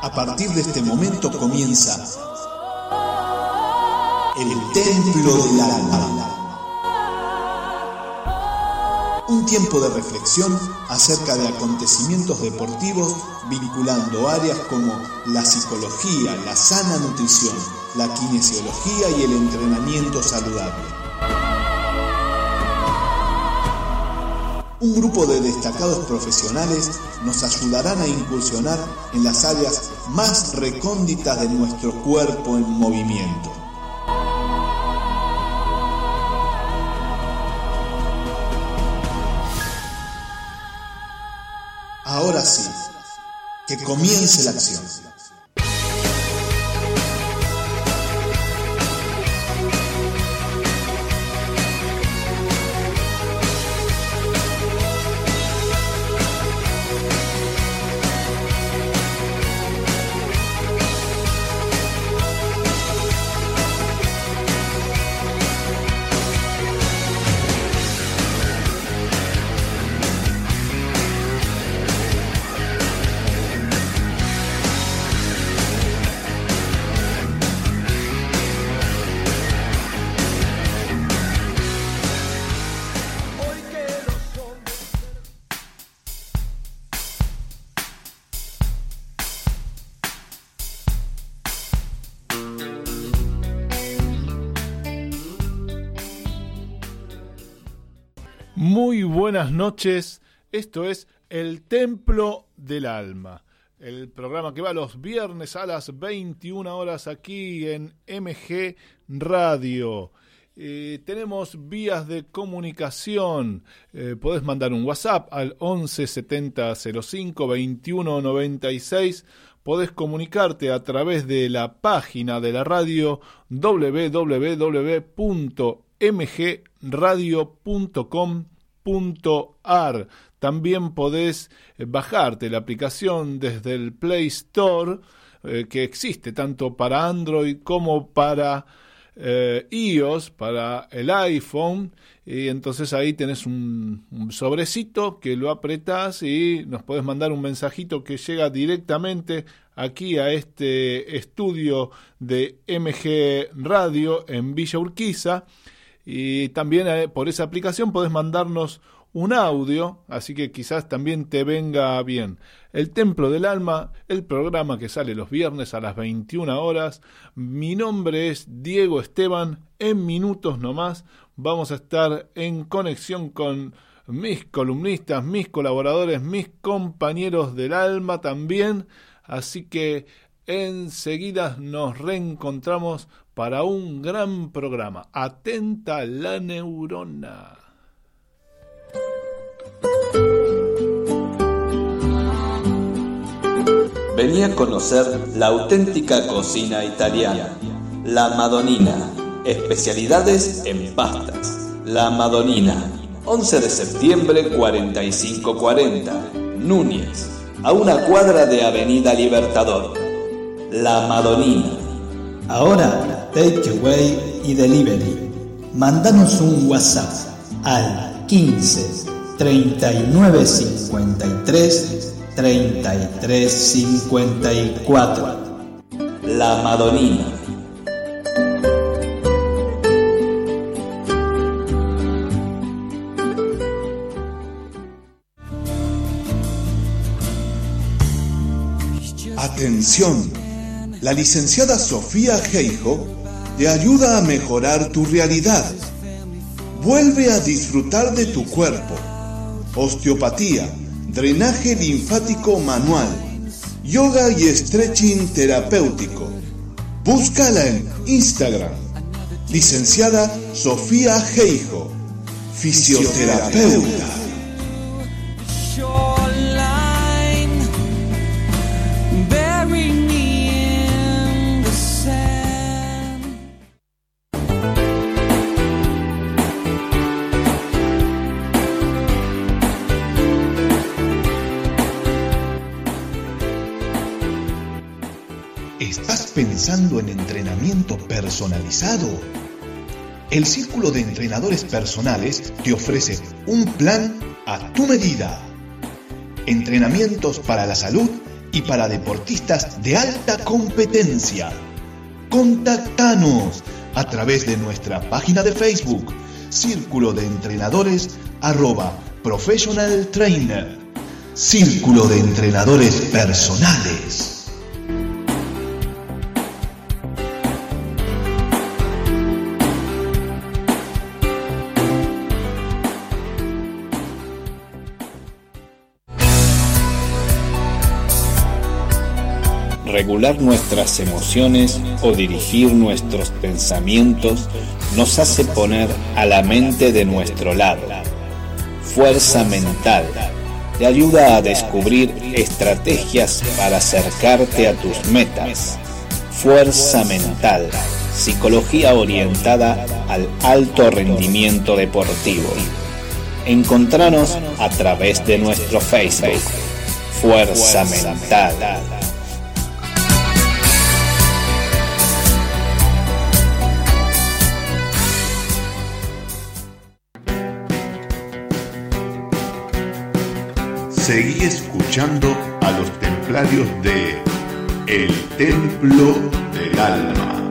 A partir de este momento comienza el Templo del Alma. Un tiempo de reflexión acerca de acontecimientos deportivos vinculando áreas como la psicología, la sana nutrición, la kinesiología y el entrenamiento saludable. Un grupo de destacados profesionales nos ayudarán a incursionar en las áreas más recónditas de nuestro cuerpo en movimiento. Ahora sí, que comience la acción. Buenas noches, esto es El Templo del Alma, el programa que va los viernes a las 21 horas aquí en MG Radio. Eh, tenemos vías de comunicación. Eh, podés mandar un WhatsApp al 11 70 05 21 96. Podés comunicarte a través de la página de la radio También podés eh, bajarte la aplicación desde el Play Store que existe tanto para Android como para eh, iOS para el iPhone. Y entonces ahí tenés un, sobrecito que lo apretás y nos podés mandar un mensajito que llega directamente aquí a este estudio de MG Radio en Villa Urquiza y también eh, por esa aplicación podés mandarnos un audio, así que quizás también te venga bien. El Templo del Alma, el programa que sale los viernes a las 21 horas. Mi nombre es Diego Esteban. En minutos nomás vamos a estar en conexión con mis columnistas, mis colaboradores, mis compañeros del alma también. Así que enseguida nos reencontramos para un gran programa. Atenta la neurona. Venía a conocer la auténtica cocina italiana, la Madonina, especialidades en pastas. La Madonina, 11 de septiembre 4540, Núñez, a una cuadra de Avenida Libertador. La Madonina. Ahora, takeaway y delivery. Mándanos un WhatsApp al 15 39 53 3354. La Madonina. Atención, la licenciada Sofía Geijo te ayuda a mejorar tu realidad. Vuelve a disfrutar de tu cuerpo. Osteopatía drenaje linfático manual, yoga y stretching terapéutico. Búscala en Instagram. Licenciada Sofía Geijo, fisioterapeuta. Pensando en entrenamiento personalizado? El Círculo de Entrenadores Personales te ofrece un plan a tu medida. Entrenamientos para la salud y para deportistas de alta competencia. Contactanos a través de nuestra página de Facebook, Círculo de Entrenadores, arroba Professional Trainer. Círculo de Entrenadores Personales. Regular nuestras emociones o dirigir nuestros pensamientos nos hace poner a la mente de nuestro lado. Fuerza mental te ayuda a descubrir estrategias para acercarte a tus metas. Fuerza mental, psicología orientada al alto rendimiento deportivo. Encontranos a través de nuestro Facebook. Fuerza mental. Seguí escuchando a los templarios de El Templo del Alma.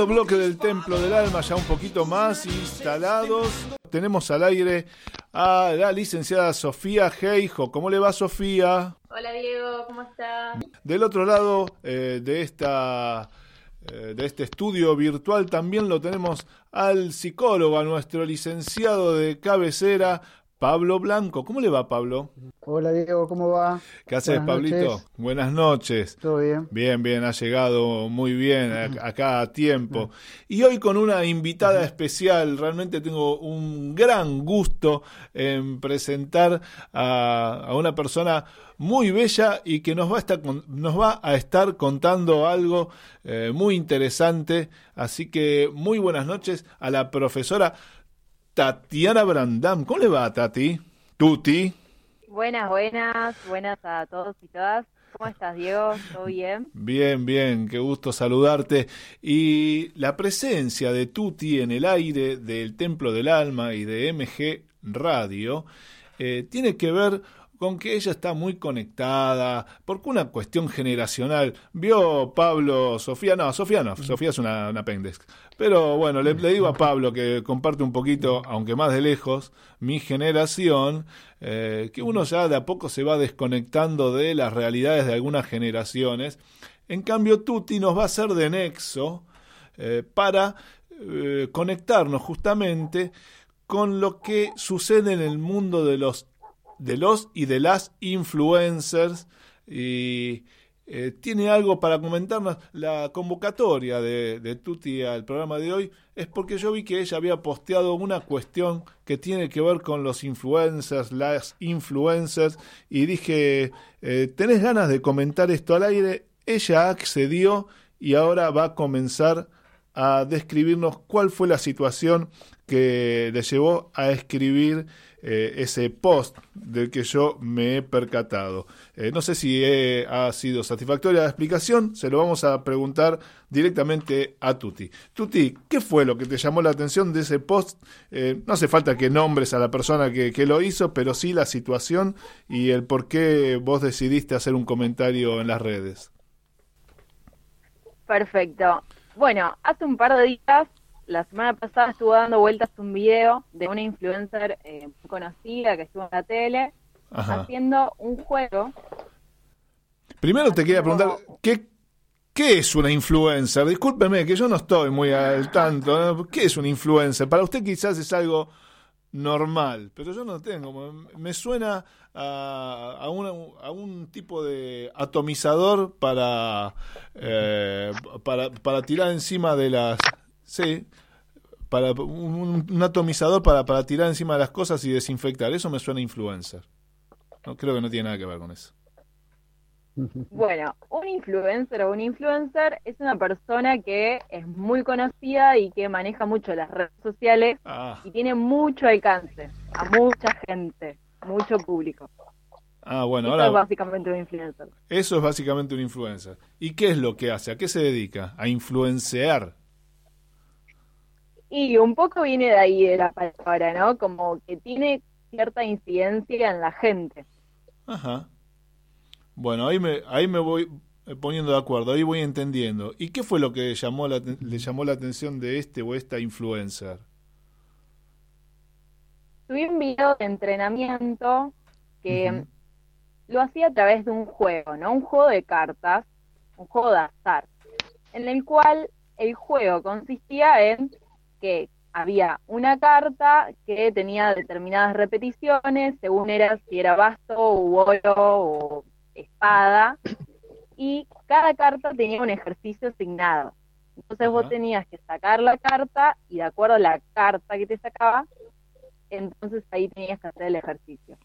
Segundo bloque del Templo del Alma, ya un poquito más instalados. Tenemos al aire a la licenciada Sofía Geijo. ¿Cómo le va Sofía? Hola Diego, ¿cómo está? Del otro lado eh, de esta eh, de este estudio virtual también lo tenemos al psicólogo, a nuestro licenciado de cabecera, Pablo Blanco. ¿Cómo le va, Pablo? Hola, Diego, ¿cómo va? ¿Qué haces, Pablito? Buenas noches. ¿Todo bien? Bien, bien, ha llegado muy bien acá a tiempo. Y hoy con una invitada especial, realmente tengo un gran gusto en presentar a, una persona muy bella y que nos va a estar, nos va a estar contando algo eh, muy interesante. Así que muy buenas noches a la profesora Tatiana Brandam. ¿Cómo le va, Tati? Tuti. Buenas, buenas, buenas a todos y todas. ¿Cómo estás, Diego? ¿Todo bien? Bien, bien, qué gusto saludarte. Y la presencia de Tuti en el aire del Templo del Alma y de MG Radio eh, tiene que ver con que ella está muy conectada, porque una cuestión generacional. Vio Pablo, Sofía, no, Sofía no, Sofía es una, una pendex. Pero bueno, le, digo a Pablo que comparte un poquito, aunque más de lejos, mi generación, eh, que uno ya de a poco se va desconectando de las realidades de algunas generaciones. En cambio, Tuti nos va a hacer de nexo eh, para eh, conectarnos justamente con lo que sucede en el mundo de los de los y de las influencers y eh, tiene algo para comentarnos. La convocatoria de, de, Tuti al programa de hoy es porque yo vi que ella había posteado una cuestión que tiene que ver con los influencers, las influencers, y dije, eh, ¿tenés ganas de comentar esto al aire? Ella accedió y ahora va a comenzar a describirnos cuál fue la situación que le llevó a escribir eh, ese post del que yo me he percatado. Eh, no sé si ha sido satisfactoria la explicación, se lo vamos a preguntar directamente a Tuti. Tuti, ¿qué fue lo que te llamó la atención de ese post? Eh, no hace falta que nombres a la persona que, que lo hizo, pero sí la situación y el por qué vos decidiste hacer un comentario en las redes. Perfecto. Bueno, hace un par de días la semana pasada estuvo dando vueltas un video de una influencer eh, conocida que estuvo en la tele haciendo un juego. Primero te quería preguntar, ¿qué, ¿qué es una influencer? Discúlpeme, que yo no estoy muy al tanto. ¿Qué es una influencer? Para usted quizás es algo normal, pero yo no tengo. Me suena a, a, a un tipo de atomizador para, eh, para, para tirar encima de las Sí, para un, atomizador para, para tirar encima de las cosas y desinfectar. Eso me suena influencer. No, creo que no tiene nada que ver con eso. Bueno, un influencer o un influencer es una persona que es muy conocida y que maneja mucho las redes sociales ah. y tiene mucho alcance a mucha gente, mucho público. Ah, bueno, Eso ahora. es básicamente un influencer. Eso es básicamente un influencer. ¿Y qué es lo que hace? ¿A qué se dedica? A influenciar. Y un poco viene de ahí de la palabra, ¿no? Como que tiene cierta incidencia en la gente. Ajá. Bueno, ahí me, ahí me voy poniendo de acuerdo, ahí voy entendiendo. ¿Y qué fue lo que llamó le llamó la atención de este o esta influencer? Tuve un video de entrenamiento que lo hacía a través de un juego, ¿no? Un juego de cartas, un juego de azar, en el cual el juego consistía en que había una carta que tenía determinadas repeticiones, según era si era basto u oro o espada, y cada carta tenía un ejercicio asignado. Entonces vos tenías que sacar la carta y de acuerdo a la carta que te sacaba, entonces ahí tenías que hacer el ejercicio.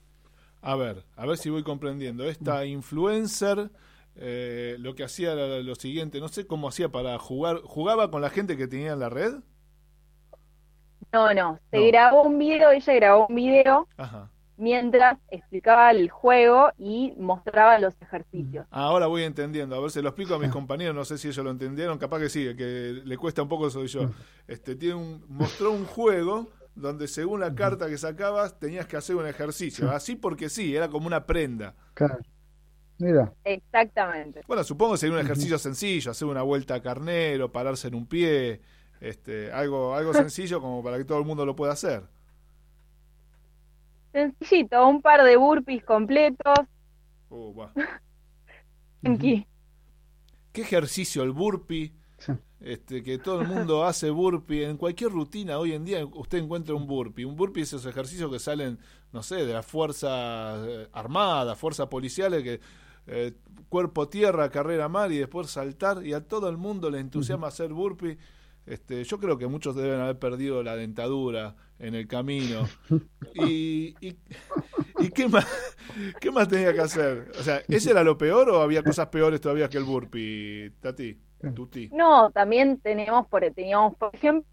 A ver, a ver si voy comprendiendo. Esta influencer eh, lo que hacía era lo siguiente, no sé cómo hacía para jugar, ¿jugaba con la gente que tenía en la red? No, no, se grabó un video, ella grabó un video Ajá mientras explicaba el juego y mostraba los ejercicios. Ahora voy entendiendo, a ver, se lo explico a mis compañeros, no sé si ellos lo entendieron, capaz que sí, que le cuesta un poco soy yo. Este, tiene un, mostró un juego donde según la carta que sacabas tenías que hacer un ejercicio, así porque sí, era como una prenda. Claro. Mira. Exactamente. Bueno, supongo que sería un ejercicio sencillo, hacer una vuelta a carnero, pararse en un pie, este, algo, algo sencillo como para que todo el mundo lo pueda hacer. Sencillito, un par de burpees completos. Uh, ¿Qué ejercicio el burpee? Este, que todo el mundo hace burpee. En cualquier rutina hoy en día usted encuentra un burpee. Un burpee es esos ejercicios que salen, no sé, de las fuerzas eh, armadas, fuerzas policiales, que eh, cuerpo tierra, carrera mar y después saltar. Y a todo el mundo le entusiasma hacer burpee. Este, yo creo que muchos deben haber perdido la dentadura en el camino. Y, y, qué, más, qué más tenía que hacer? O sea, ¿ese era lo peor o había cosas peores todavía que el burpee, Tati? Tuti. No, también tenemos por, teníamos, por ejemplo,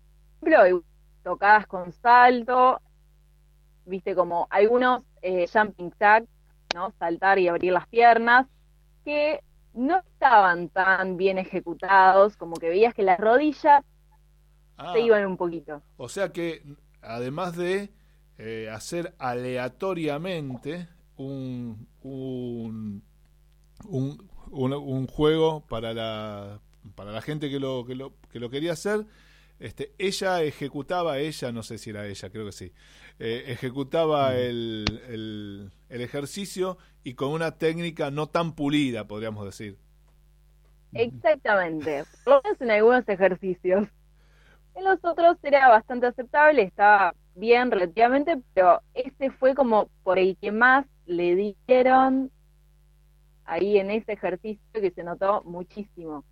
tocadas con salto, viste, como algunos eh, jumping jacks, ¿no? Saltar y abrir las piernas, que no estaban tan bien ejecutados, como que veías que las rodillas se ah. iban un poquito. O sea que, además de eh, hacer aleatoriamente un, un, un, juego para la, para la gente que lo, que lo, que lo quería hacer, este, ella ejecutaba, ella, no sé si era ella, creo que sí, eh, ejecutaba mm. el, el, el, ejercicio y con una técnica no tan pulida, podríamos decir. Exactamente, lo en algunos ejercicios. En los otros era bastante aceptable, estaba bien relativamente, pero este fue como por el que más le dieron ahí en ese ejercicio que se notó muchísimo.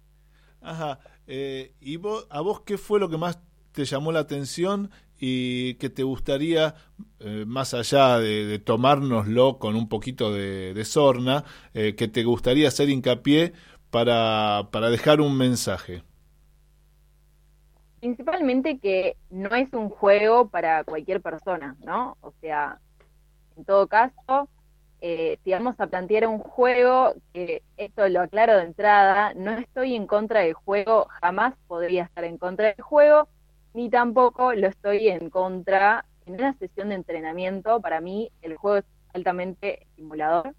Ajá. Eh, ¿Y vos, a vos qué fue lo que más te llamó la atención y que te gustaría, eh, más allá de, tomárnoslo con un poquito de, sorna, eh, que te gustaría hacer hincapié para, para dejar un mensaje? Principalmente que no es un juego para cualquier persona, ¿no? O sea, en todo caso, eh, si vamos a plantear un juego, que esto lo aclaro de entrada, no estoy en contra del juego, jamás podría estar en contra del juego, ni tampoco lo estoy en contra en una sesión de entrenamiento. Para mí, el juego es altamente estimulador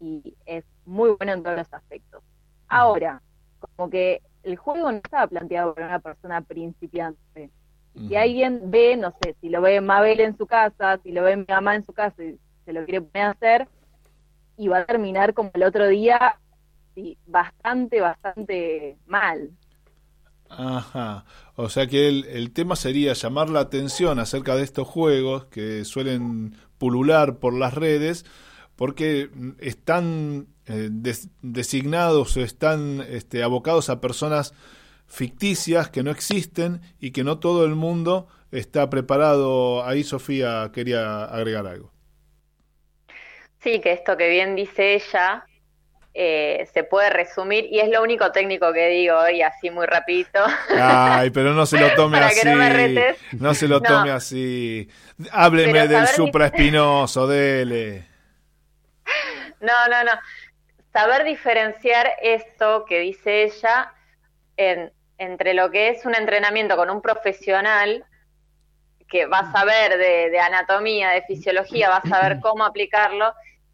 y es muy bueno en todos los aspectos. Ahora, como que el juego no estaba planteado para una persona principiante. Si alguien ve, no sé, si lo ve Mabel en su casa, si lo ve mi mamá en su casa y se lo quiere poner a hacer, y va a terminar como el otro día, sí, bastante, bastante mal. Ajá, o sea que el, el tema sería llamar la atención acerca de estos juegos que suelen pulular por las redes, porque están eh, designados o están este, abocados a personas ficticias que no existen y que no todo el mundo está preparado. Ahí Sofía quería agregar algo. Sí, que esto que bien dice ella, eh, se puede resumir, y es lo único técnico que digo hoy, así muy rapidito. Ay, pero no se lo tome así. no se lo No. tome así. Hábleme del supraespinoso, dele. No, no, no. Saber diferenciar esto que dice ella en- entre lo que es un entrenamiento con un profesional que va a saber de, de anatomía, de fisiología, va a saber cómo aplicarlo,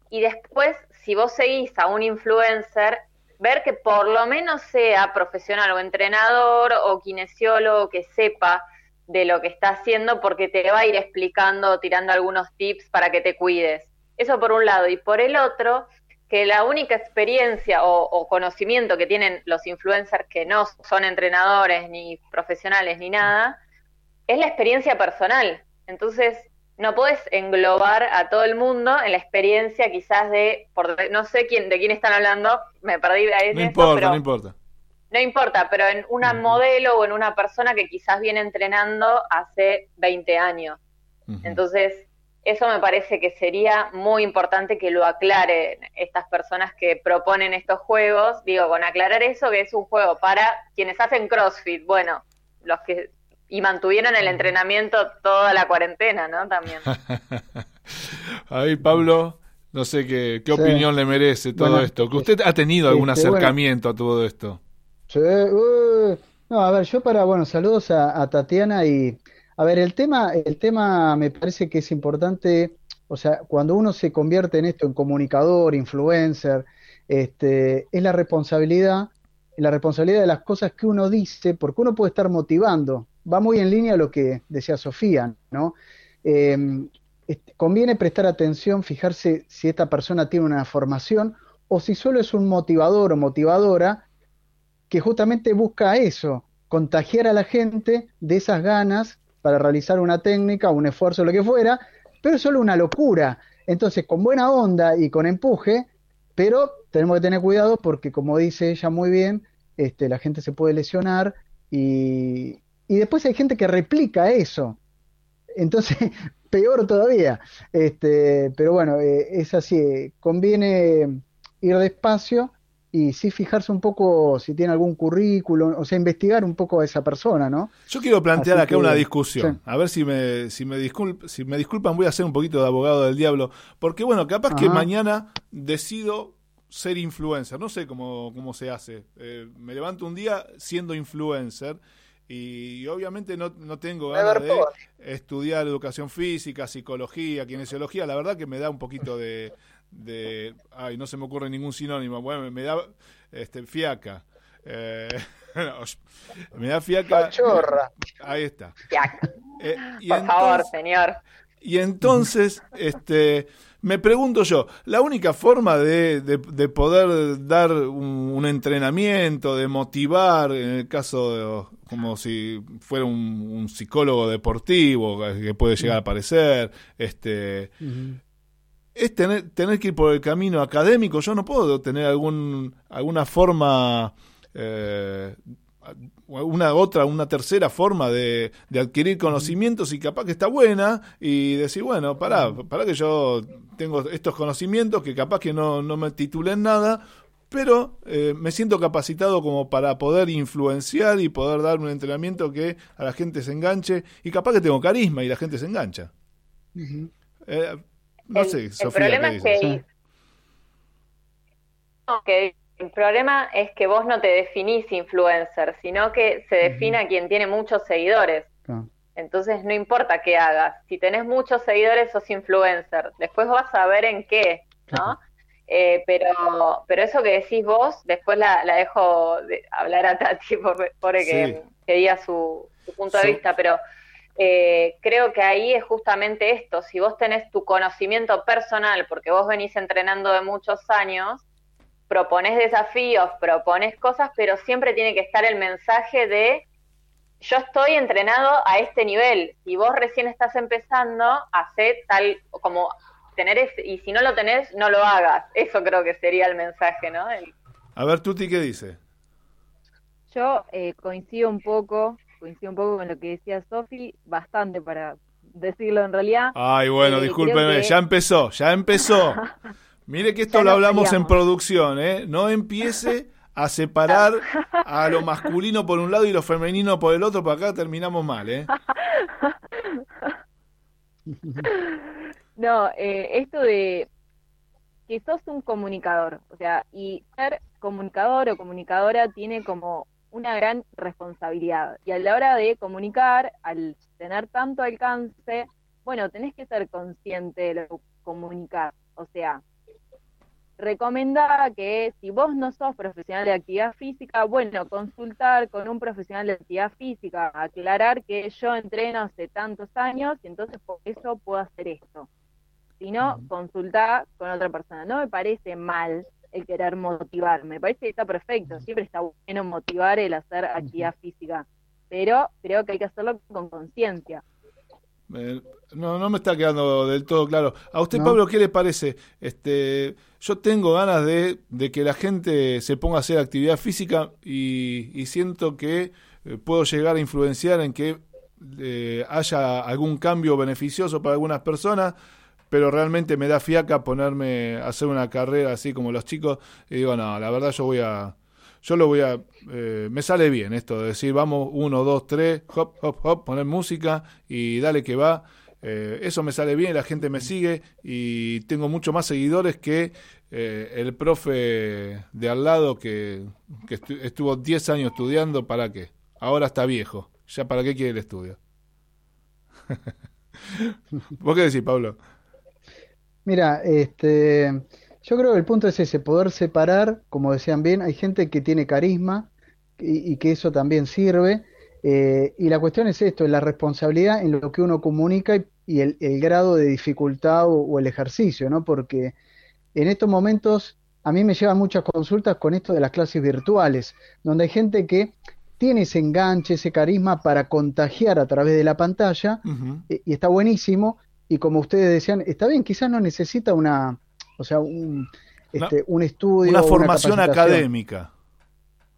y después, si vos seguís a un influencer, ver que por lo menos sea profesional o entrenador o kinesiólogo que sepa de lo que está haciendo porque te va a ir explicando tirando algunos tips para que te cuides. Eso por un lado. Y por el otro, que la única experiencia o, o conocimiento que tienen los influencers que no son entrenadores ni profesionales ni nada, es la experiencia personal. Entonces, no puedes englobar a todo el mundo en la experiencia quizás de, por, no sé quién, de quién están hablando, me perdí No importa, pero no importa. no importa, pero en una modelo o en una persona que quizás viene entrenando hace 20 años. Entonces, eso me parece que sería muy importante que lo aclaren estas personas que proponen estos juegos. Digo, con aclarar eso, que es un juego para quienes hacen CrossFit, bueno, los que... Y mantuvieron el entrenamiento toda la cuarentena, ¿no? También. Ahí, Pablo, no sé qué, qué Sí. opinión le merece todo Bueno, esto. Que usted ha tenido algún este, bueno. acercamiento a todo esto. Sí, uh, no, a ver, yo para, bueno, saludos a, a Tatiana y, a ver, el tema, el tema me parece que es importante, o sea, cuando uno se convierte en esto, en comunicador, influencer, este, es la responsabilidad, la responsabilidad de las cosas que uno dice, porque uno puede estar motivando, va muy en línea lo que decía Sofía, ¿no? Eh, este, conviene prestar atención, fijarse si esta persona tiene una formación o si solo es un motivador o motivadora que justamente busca eso, contagiar a la gente de esas ganas para realizar una técnica, un esfuerzo, lo que fuera, pero es solo una locura. Entonces, con buena onda y con empuje, pero tenemos que tener cuidado porque, como dice ella muy bien, este, la gente se puede lesionar y, y después hay gente que replica eso. Entonces, peor todavía. Este, pero bueno, eh, es así, eh, conviene ir despacio y sí fijarse un poco si tiene algún currículum, o sea, investigar un poco a esa persona, ¿no? Yo quiero plantear Así acá que, una discusión. sí. A ver si me, si, me disculp- si me disculpan, voy a hacer un poquito de abogado del diablo. Porque, bueno, capaz que mañana decido ser influencer. No sé cómo, cómo se hace. Eh, me levanto un día siendo influencer y, obviamente no, no tengo ganas de estudiar educación física, psicología, kinesiología. La verdad que me da un poquito de... de ay, no se me ocurre ningún sinónimo. Bueno, me da este, fiaca. Eh, me da fiaca. Pachorra. Ahí está. Ya, Eh, y por favor, entonces- señor. y entonces, este, me pregunto yo, la única forma de, de- de poder dar un, un entrenamiento, de motivar, en el caso de, como si fuera un, un psicólogo deportivo que puede llegar a aparecer, este. Es tener, tener que ir por el camino académico. Yo no puedo tener algún, alguna forma, eh, una otra, una tercera forma de, de adquirir conocimientos y capaz que está buena y decir, bueno, pará, pará que yo tengo estos conocimientos que capaz que no, no me titulé en nada, pero eh, me siento capacitado como para poder influenciar y poder dar un entrenamiento que a la gente se enganche y capaz que tengo carisma y la gente se engancha. Eh, no el, sé, el Sofía, problema ¿qué es que, Sí. no, que el problema es que vos no te definís influencer, sino que se define a quien tiene muchos seguidores. Claro. Entonces no importa qué hagas. Si tenés muchos seguidores, sos influencer. Después vas a ver en qué, ¿no? Eh, pero, pero eso que decís vos, después la, la dejo de hablar a Tati por, por Sí. que, que diga su, su punto de vista, pero eh, creo que ahí es justamente esto. Si vos tenés tu conocimiento personal, porque vos venís entrenando de muchos años, propones desafíos, propones cosas, pero siempre tiene que estar el mensaje de yo estoy entrenado a este nivel. Si vos recién estás empezando, hacé tal como tener ese, y si no lo tenés, no lo hagas. Eso creo que sería el mensaje, ¿no? El- A ver, Tuti, ¿qué dice? Yo eh, coincido un poco, coincido un poco con lo que decía Sofi, bastante para decirlo en realidad. Ay, bueno, Eh, discúlpeme, creo que- ya empezó, ya empezó. Mire que esto lo hablamos en producción, ¿eh? No empiece a separar a lo masculino por un lado y lo femenino por el otro, para acá terminamos mal, ¿eh? No, eh, esto de que sos un comunicador, o sea, y ser comunicador o comunicadora tiene como una gran responsabilidad. Y a la hora de comunicar, al tener tanto alcance, bueno, tenés que ser consciente de lo que comunicar. O sea, recomendaba que si vos no sos profesional de actividad física, bueno, consultar con un profesional de actividad física, aclarar que yo entreno hace tantos años y entonces por eso puedo hacer esto. Si no, consultar con otra persona. No me parece mal el querer motivar, me parece que está perfecto, siempre está bueno motivar el hacer actividad física, pero creo que hay que hacerlo con conciencia. no, no me está quedando del todo claro. A usted, Pablo, ¿qué le parece? Este, yo tengo ganas de, que la gente se ponga a hacer actividad física y, siento que eh, puedo llegar a influenciar en que eh, haya algún cambio beneficioso para algunas personas, pero realmente me da fiaca ponerme a hacer una carrera así como los chicos y digo, no, la verdad yo voy a... Yo lo voy a... Eh, me sale bien esto de decir, vamos, uno, dos, tres, hop, hop, hop, poner música y dale que va. Eh, eso me sale bien, la gente me sigue y tengo mucho más seguidores que eh, el profe de al lado que, estuvo 10 años estudiando, ¿para qué? Ahora está viejo, ¿ya para qué quiere el estudio? ¿Vos qué decís, Pablo? Mira, este, yo creo que el punto es ese, poder separar, como decían bien, hay gente que tiene carisma y que eso también sirve, eh, y la cuestión es esto, la responsabilidad en lo que uno comunica y, el, grado de dificultad o, el ejercicio, ¿no? Porque en estos momentos a mí me llevan muchas consultas con esto de las clases virtuales, donde hay gente que tiene ese enganche, ese carisma para contagiar a través de la pantalla y, está buenísimo. Y como ustedes decían, está bien, quizás no necesita una, o sea, un, este, un estudio. Una formación académica.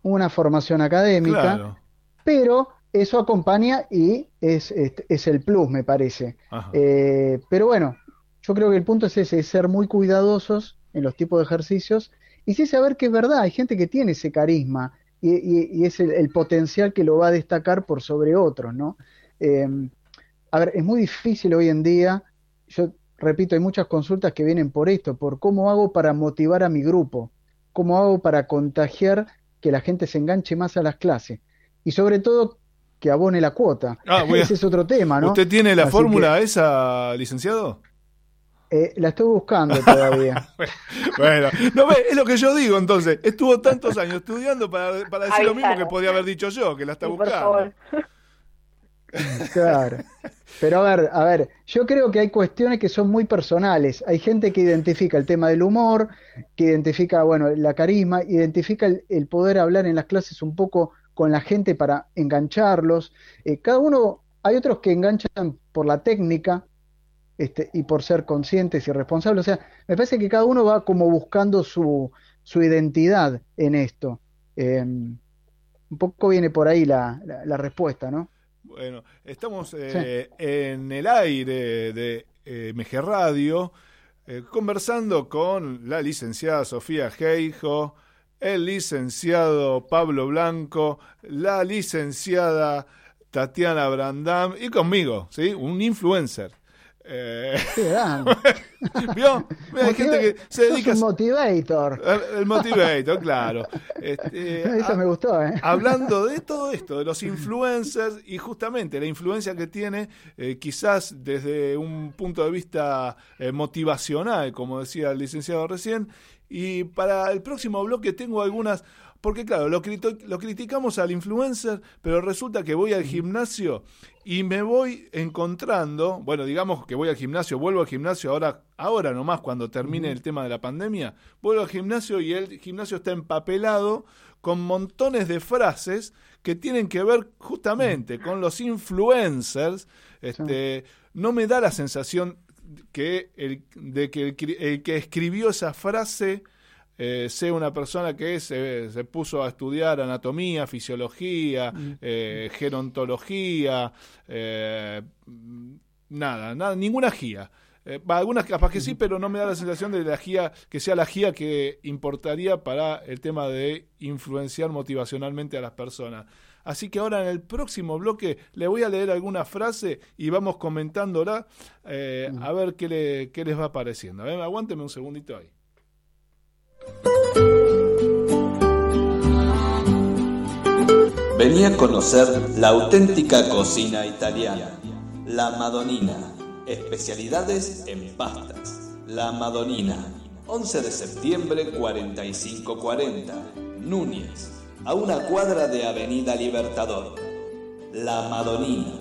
Una formación académica. Pero eso acompaña y es, es, el plus, me parece. Eh, pero bueno, yo creo que el punto es ese, es ser muy cuidadosos en los tipos de ejercicios y sí saber que es verdad, hay gente que tiene ese carisma y, es el, potencial que lo va a destacar por sobre otros, ¿no? Em, a ver, es muy difícil hoy en día, yo repito, hay muchas consultas que vienen por esto, por cómo hago para motivar a mi grupo, cómo hago para contagiar que la gente se enganche más a las clases y sobre todo que abone la cuota. Ah, Ese es otro tema, ¿no? ¿Usted tiene la fórmula esa, licenciado? Eh, la estoy buscando todavía. bueno, no, es lo que yo digo entonces. Estuvo tantos años estudiando para, para decir lo mismo que podía haber dicho yo, que la está buscando. Claro. Pero a ver, a ver, yo creo que hay cuestiones que son muy personales. Hay gente que identifica el tema del humor, que identifica, bueno, la carisma, identifica el poder hablar en las clases un poco con la gente para engancharlos. Eh, cada uno, hay otros que enganchan por la técnica este, y por ser conscientes y responsables. O sea, me parece que cada uno va como buscando su, su identidad en esto. Em, un poco viene por ahí la, la, respuesta, ¿no? Bueno, estamos eh, en el aire de eh, MG Radio eh, conversando con la licenciada Sofía Geijo, el licenciado Pablo Blanco, la licenciada Tatiana Brandam y conmigo, ¿sí? Un influencer. Eh... ¿Vio? Hay gente que se dedica. Un motivator. El, motivator, claro. Este, Eso me gustó, ¿eh? Hablando de todo esto, de los influencers y justamente la influencia que tiene, eh, quizás desde un punto de vista eh, motivacional, como decía el licenciado recién, y para el próximo bloque tengo algunas, porque claro, lo, lo criticamos al influencer, pero resulta que voy al gimnasio y me voy encontrando, bueno, digamos que voy al gimnasio, vuelvo al gimnasio ahora, ahora nomás cuando termine el tema de la pandemia, vuelvo al gimnasio y el gimnasio está empapelado con montones de frases que tienen que ver justamente con los influencers. Este, no me da la sensación que el, de que el, que escribió esa frase eh, sea una persona que se, se, puso a estudiar anatomía, fisiología, mm. eh, gerontología, eh, nada, nada, ninguna guía. Eh, algunas capaz que sí, pero no me da la sensación de la GIA, que sea la GIA que importaría para el tema de influenciar motivacionalmente a las personas. Así que ahora en el próximo bloque le voy a leer alguna frase y vamos comentándola a ver qué, le, qué les va pareciendo. A aguánteme un segundito ahí. Venía a conocer la auténtica cocina italiana, la Madonina, especialidades en pastas. La Madonina, 11 de septiembre 4540, Núñez, a una cuadra de Avenida Libertador. La Madonina.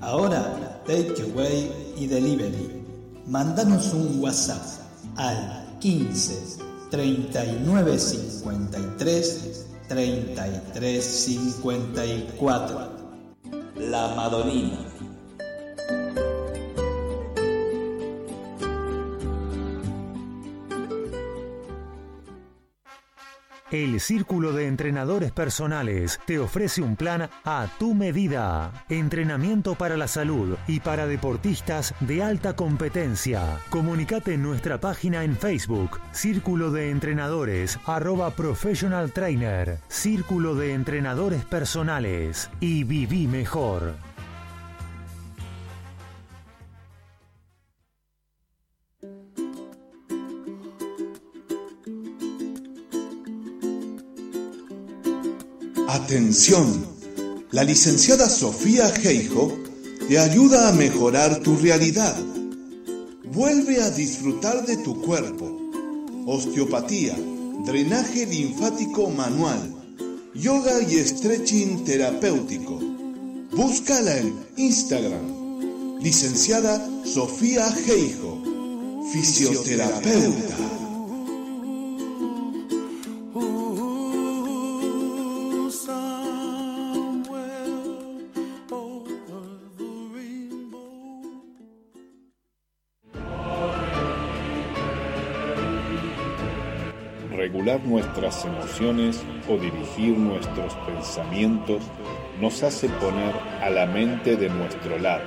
Ahora, takeaway y delivery. Mándanos un WhatsApp al 15 39 53 33 54. La Madonina El Círculo de Entrenadores Personales te ofrece un plan a tu medida. Entrenamiento para la salud y para deportistas de alta competencia. Comunicate en nuestra página en Facebook, Círculo de Entrenadores, arroba Professional Trainer, Círculo de Entrenadores Personales y viví mejor. Atención, la licenciada Sofía Geijo te ayuda a mejorar tu realidad. Vuelve a disfrutar de tu cuerpo. Osteopatía, drenaje linfático manual, yoga y stretching terapéutico. Búscala en Instagram. Licenciada Sofía Geijo, fisioterapeuta. Emociones o dirigir nuestros pensamientos nos hace poner a la mente de nuestro lado.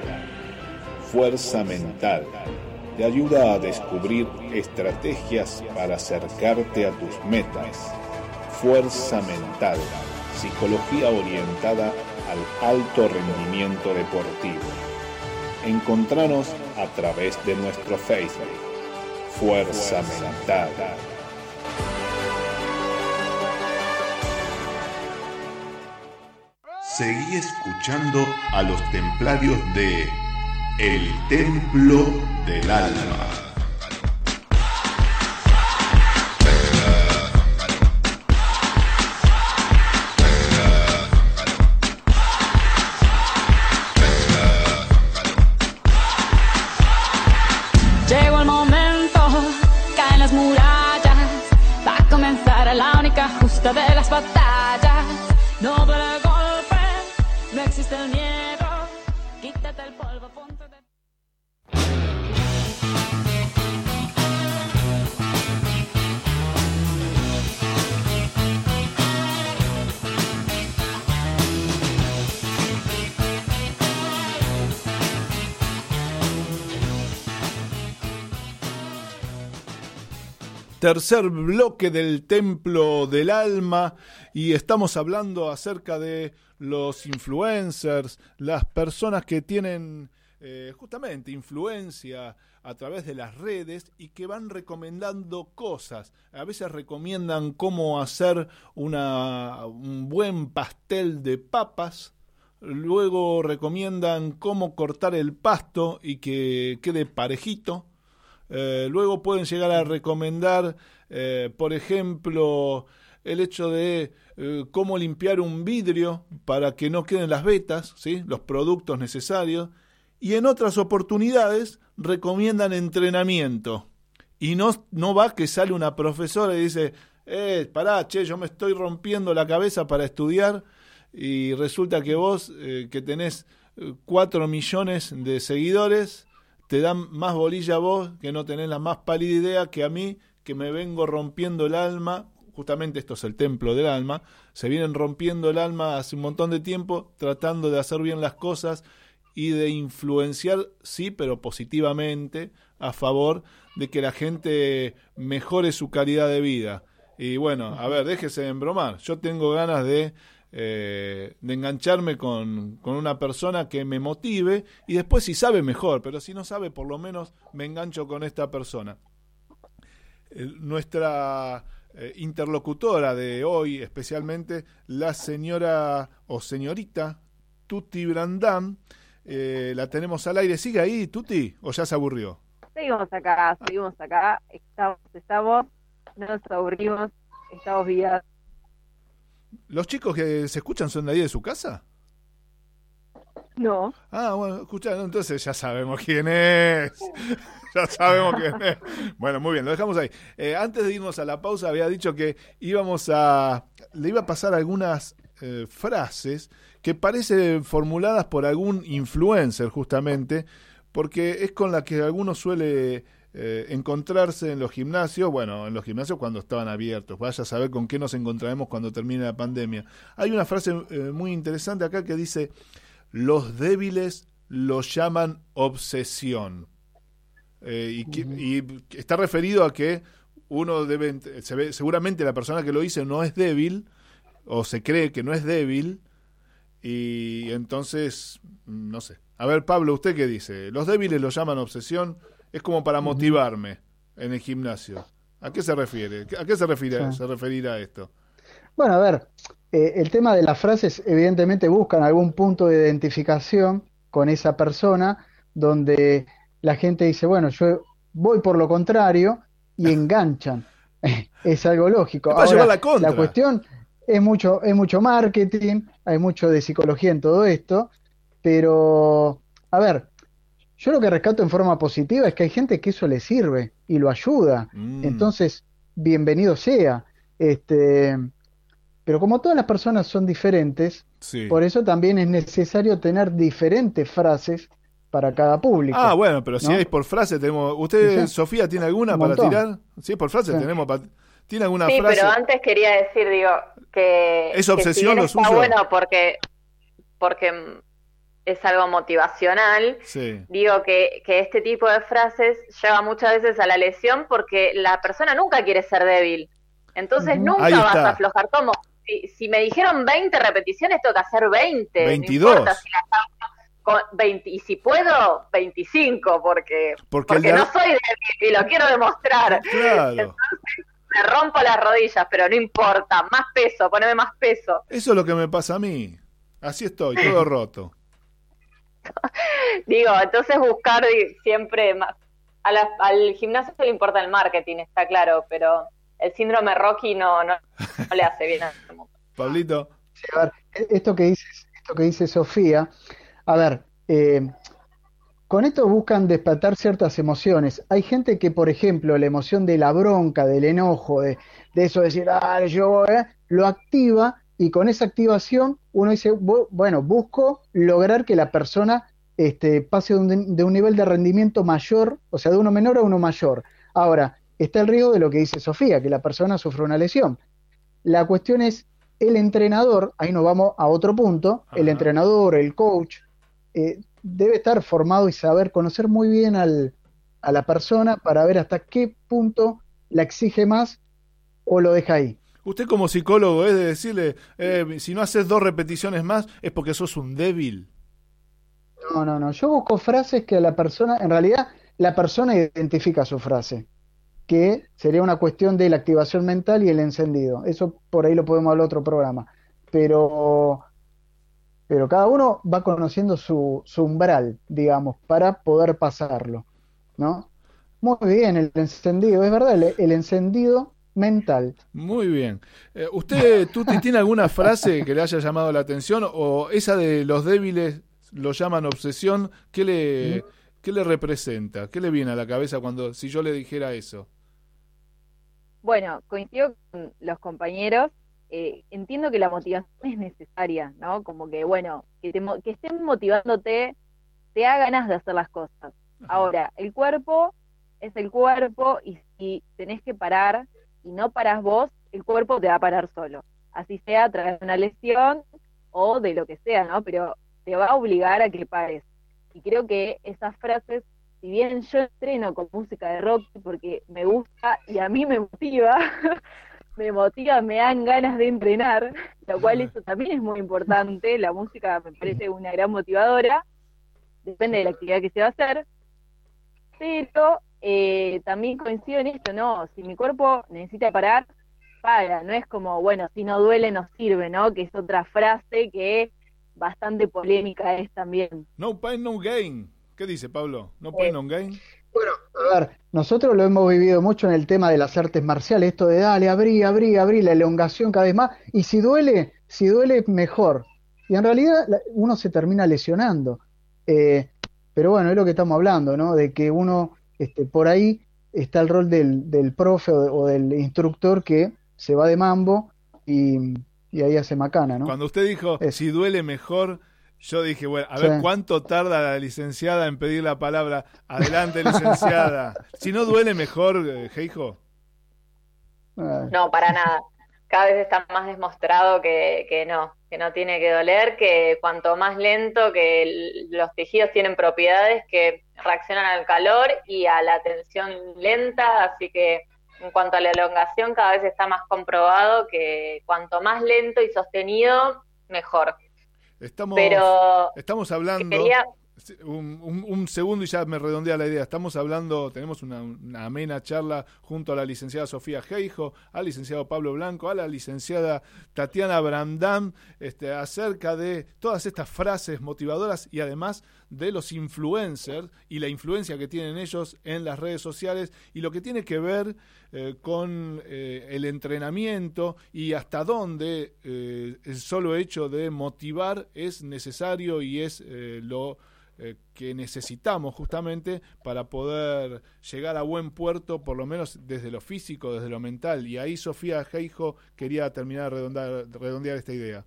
Fuerza mental te ayuda a descubrir estrategias para acercarte a tus metas. Fuerza mental, psicología orientada al alto rendimiento deportivo. Encontranos a través de nuestro Facebook. Fuerza, mental. Seguí escuchando a los templarios de El Templo del Alma. Tercer bloque del Templo del Alma y estamos hablando acerca de los influencers, las personas que tienen eh, justamente influencia a través de las redes y que van recomendando cosas. A veces recomiendan cómo hacer una, un buen pastel de papas, luego recomiendan cómo cortar el pasto y que quede parejito eh, luego pueden llegar a recomendar, eh, por ejemplo, el hecho de eh, cómo limpiar un vidrio para que no queden las vetas, ¿sí? los productos necesarios. Y en otras oportunidades recomiendan entrenamiento. Y no, no va que sale una profesora y dice, eh, pará, che, yo me estoy rompiendo la cabeza para estudiar y resulta que vos, que tenés cuatro millones de seguidores, te dan más bolilla a vos, que no tenés la más pálida idea que a mí, que me vengo rompiendo el alma, justamente esto es el templo del alma, se vienen rompiendo el alma hace un montón de tiempo, tratando de hacer bien las cosas y de influenciar, sí, pero positivamente, a favor de que la gente mejore su calidad de vida. Y bueno, a ver, déjese de embromar. Yo tengo ganas de, eh, de engancharme con, con, una persona que me motive y después si sabe mejor, pero si no sabe, por lo menos me engancho con esta persona. nuestra eh, interlocutora de hoy, especialmente la señora o señorita Tuti Brandam, eh, la tenemos al aire. ¿Sigue ahí, Tuti? ¿O ya se aburrió? Seguimos acá, seguimos acá. Estamos, estamos, no nos aburrimos, estamos vía. ¿Los chicos que se escuchan son de ahí de su casa? No. Ah, bueno, escucha, entonces ya sabemos quién es. ya sabemos quién es. Bueno, muy bien, lo dejamos ahí. Eh, antes de irnos a la pausa, había dicho que íbamos a. Le iba a pasar algunas eh, frases que parecen formuladas por algún influencer, justamente, porque es con la que alguno suele eh, encontrarse en los gimnasios, bueno, en los gimnasios cuando estaban abiertos, vaya a saber con qué nos encontraremos cuando termine la pandemia. Hay una frase muy interesante acá que dice, los débiles lo llaman obsesión. Eh, y, está referido a que uno debe, se ve, seguramente la persona que lo dice no es débil, o se cree que no es débil, y entonces, no sé. A ver, Pablo, ¿usted qué dice? Los débiles lo llaman obsesión, es como para motivarme en el gimnasio. ¿A qué se refiere? ¿A qué se refiere, se referirá esto? Bueno, a ver, eh, el tema de las frases evidentemente buscan algún punto de identificación con esa persona donde la gente dice, bueno, yo voy por lo contrario y enganchan. es algo lógico. Ahora, la, la, cuestión es mucho, es mucho marketing, hay mucho de psicología en todo esto, pero, a ver, yo lo que rescato en forma positiva es que hay gente que eso le sirve y lo ayuda. Mm. Entonces, bienvenido sea. Este, pero como todas las personas son diferentes, por eso también es necesario tener diferentes frases para cada público. Ah, bueno, pero si es por frase, tenemos. ¿Usted, Sofía, tiene alguna para tirar? Si es por frase, tenemos. ¿Tiene alguna sí, frase? pero antes quería decir, digo, que. ¿Es obsesión lo suyo? Está bueno porque, porque es algo motivacional. Digo que, que este tipo de frases lleva muchas veces a la lesión porque la persona nunca quiere ser débil. Entonces nunca vas a aflojar. Como si, me dijeron 20 repeticiones, tengo que hacer 20. 22. y si puedo, 25, porque, porque, no soy débil y lo quiero demostrar. Claro. me rompo las rodillas, pero no importa, más peso, poneme más peso. Eso es lo que me pasa a mí. Así estoy, todo roto. Digo, entonces buscar siempre más. al gimnasio le importa el marketing, está claro, pero el síndrome Rocky no, no, le hace bien a este mundo. Pablito. a ver, esto que dice, esto que dice Sofía, a ver, eh, con esto buscan despertar ciertas emociones. Hay gente que, por ejemplo, la emoción de la bronca, del enojo, de, de eso de decir, ah, yo eh", lo activa y con esa activación uno dice, bueno, busco lograr que la persona este, pase de un, de un nivel de rendimiento mayor, o sea, de uno menor a uno mayor. Ahora, está el riesgo de lo que dice Sofía, que la persona sufre una lesión. La cuestión es, el entrenador, ahí nos vamos a otro punto, el entrenador, el coach, eh, debe estar formado y saber conocer muy bien al, a la persona para ver hasta qué punto la exige más o lo deja ahí. Usted como psicólogo es de decirle, eh, si no haces dos repeticiones más es porque sos un débil. No, no, no. Yo busco frases que la persona, en realidad, la persona identifica su frase que sería una cuestión de la activación mental y el encendido. Eso por ahí lo podemos hablar otro programa. Pero, pero cada uno va conociendo su, umbral, digamos, para poder pasarlo. ¿no? Muy bien, el encendido, es verdad, el, encendido mental. Muy bien. Eh, ¿Usted, Tuti, tiene alguna frase que le haya llamado la atención o esa de los débiles lo llaman obsesión? ¿Qué le, ¿qué le representa? ¿Qué le viene a la cabeza cuando si yo le dijera eso? Bueno, coincido con los compañeros. Eh, entiendo que la motivación es necesaria, ¿no? Como que, bueno, que, que estén motivándote, te da ganas de hacer las cosas. Ahora, el cuerpo es el cuerpo y si tenés que parar y no paras vos, el cuerpo te va a parar solo. Así sea a través de una lesión o de lo que sea, ¿no? Pero te va a obligar a que pares. Y creo que esas frases, si bien yo entreno con música de rock porque me gusta y a mí me motiva, me motiva, me dan ganas de entrenar, lo cual eso también es muy importante, la música me parece una gran motivadora, depende de la actividad que se va a hacer, pero eh, también coincido en esto, ¿no? Si mi cuerpo necesita parar, para, no es como, bueno, si no duele no sirve, ¿no? Que es otra frase que bastante polémica es también. No pain, no gain. ¿Qué dice Pablo? No pain, no gain. Bueno, a ver, nosotros lo hemos vivido mucho en el tema de las artes marciales, esto de dale, abrí, abrí, abrí, la elongación cada vez más, y si duele, si duele, mejor. Y en realidad uno se termina lesionando. Eh, pero bueno, es lo que estamos hablando, ¿no? De que uno, este, por ahí está el rol del, del profe o, del instructor que se va de mambo y, ahí hace macana, ¿no? Cuando usted dijo, si duele mejor, yo dije, bueno, a ver cuánto tarda la licenciada en pedir la palabra. Adelante, licenciada. si no duele mejor, Heijo. Eh, no, para nada. Cada vez está más demostrado que, que no, que no tiene que doler, que cuanto más lento, que los tejidos tienen propiedades que reaccionan al calor y a la tensión lenta, así que en cuanto a la elongación cada vez está más comprobado que cuanto más lento y sostenido, mejor. Estamos, Pero estamos hablando... Un, segundo y ya me redondea la idea. Estamos hablando, tenemos una, amena charla junto a la licenciada Sofía Geijo, al licenciado Pablo Blanco, a la licenciada Tatiana Brandam, este, acerca de todas estas frases motivadoras y además de los influencers y la influencia que tienen ellos en las redes sociales y lo que tiene que ver eh, con eh, el entrenamiento y hasta dónde eh, el solo hecho de motivar es necesario y es lo eh, que necesitamos justamente para poder llegar a buen puerto, por lo menos desde lo físico, desde lo mental. Y ahí Sofía Geijo quería terminar de redondear, redondear esta idea.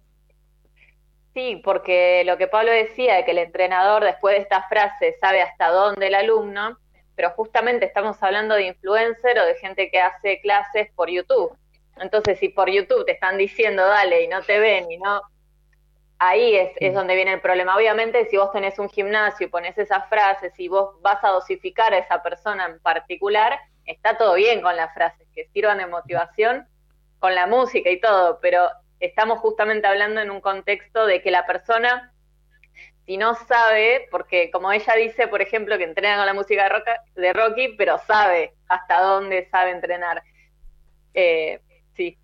Sí, porque lo que Pablo decía, de que el entrenador después de esta frase sabe hasta dónde el alumno, pero justamente estamos hablando de influencer o de gente que hace clases por YouTube. Entonces, si por YouTube te están diciendo dale y no te ven y no, ahí es, es, donde viene el problema. Obviamente, si vos tenés un gimnasio y pones esas frases y vos vas a dosificar a esa persona en particular, está todo bien con las frases, que sirvan de motivación con la música y todo, pero estamos justamente hablando en un contexto de que la persona, si no sabe, porque como ella dice, por ejemplo, que entrena con la música de, de Rocky, pero sabe hasta dónde sabe entrenar. Eh, sí,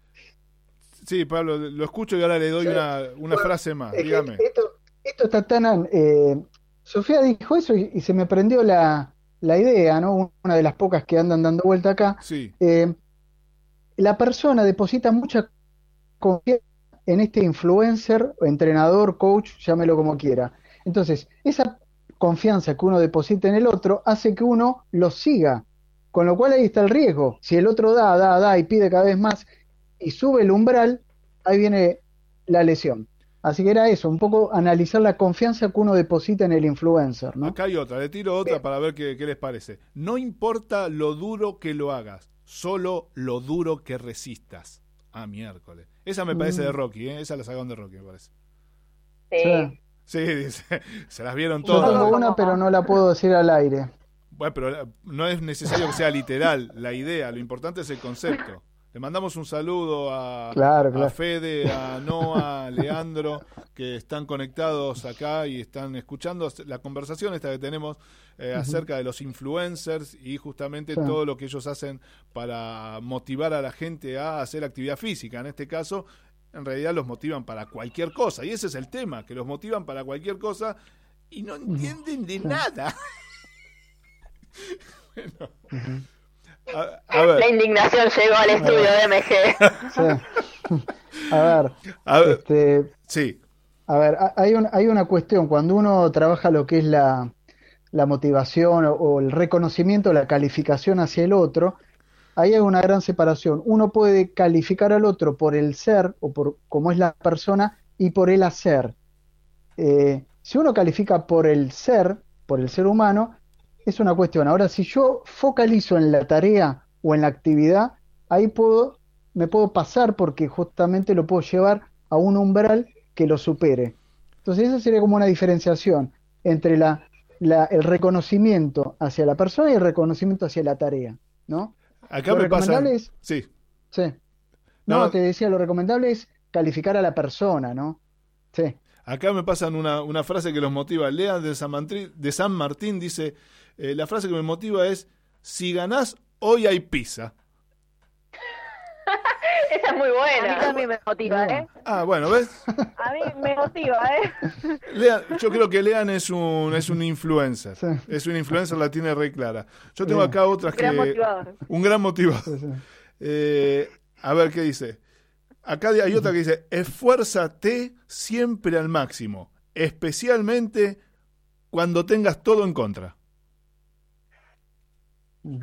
Sí, Pablo, lo escucho y ahora le doy una, frase más. Dígame. Esto, esto está tan. Eh, Sofía dijo eso y, se me prendió la, idea, ¿no? Una de las pocas que andan dando vuelta acá. Sí. Eh, la persona deposita mucha confianza en este influencer, entrenador, coach, llámelo como quiera. Entonces, esa confianza que uno deposita en el otro hace que uno lo siga. Con lo cual ahí está el riesgo. Si el otro da, da, da y pide cada vez más y sube el umbral, ahí viene la lesión. Así que era eso, un poco analizar la confianza que uno deposita en el influencer. ¿no? Acá hay otra, le tiro otra para ver qué, les parece. No importa lo duro que lo hagas, solo lo duro que resistas. Ah, miércoles. Esa me parece de mm. Rocky, ¿eh? esa la sacaron de Rocky, me parece. Sí. Sí, se las vieron todas. Yo tengo una, pero no la puedo decir al aire. Bueno, pero no es necesario que sea literal la idea, lo importante es el concepto. Le mandamos un saludo a, Fede, a Noah, a Leandro, que están conectados acá y están escuchando la conversación esta que tenemos eh, acerca de los influencers y justamente todo lo que ellos hacen para motivar a la gente a hacer actividad física. En este caso, en realidad los motivan para cualquier cosa. Y ese es el tema, que los motivan para cualquier cosa y no entienden de nada. bueno. La indignación llegó al estudio de MG. A ver, Este, sí. A ver, hay, hay una cuestión. Cuando uno trabaja lo que es la, la motivación o, el reconocimiento, la calificación hacia el otro, ahí hay una gran separación. Uno puede calificar al otro por el ser o por cómo es la persona y por el hacer. Eh, si uno califica por el ser, por el ser humano, es una cuestión. Ahora, si yo focalizo en la tarea o en la actividad, ahí puedo, me puedo pasar porque justamente lo puedo llevar a un umbral que lo supere. Entonces, esa sería como una diferenciación entre la la- el reconocimiento hacia la persona y el reconocimiento hacia la tarea, ¿no? Acá Lo me pasa. recomendable es- Sí. Sí. No, No. te decía, lo recomendable es calificar a la persona, ¿no? Sí. Acá me pasan una, una frase que los motiva. Lea de San, Mantri- de San Martín dice, eh, la frase que me motiva es, si ganás, hoy hay pizza. Esa es muy A mí buena. también me motiva, ¿eh? Ah, bueno, ¿ves? A mí me motiva, ¿eh? Lean, yo creo que Lean es un, es un influencer. Sí. Es un influencer, la tiene re clara. Yo tengo Bien. acá otras que... Gran motivador. Un gran motivador. sí, sí. Eh, a ver qué dice. Acá hay otra que dice, esfuérzate siempre al máximo, especialmente cuando tengas todo en contra.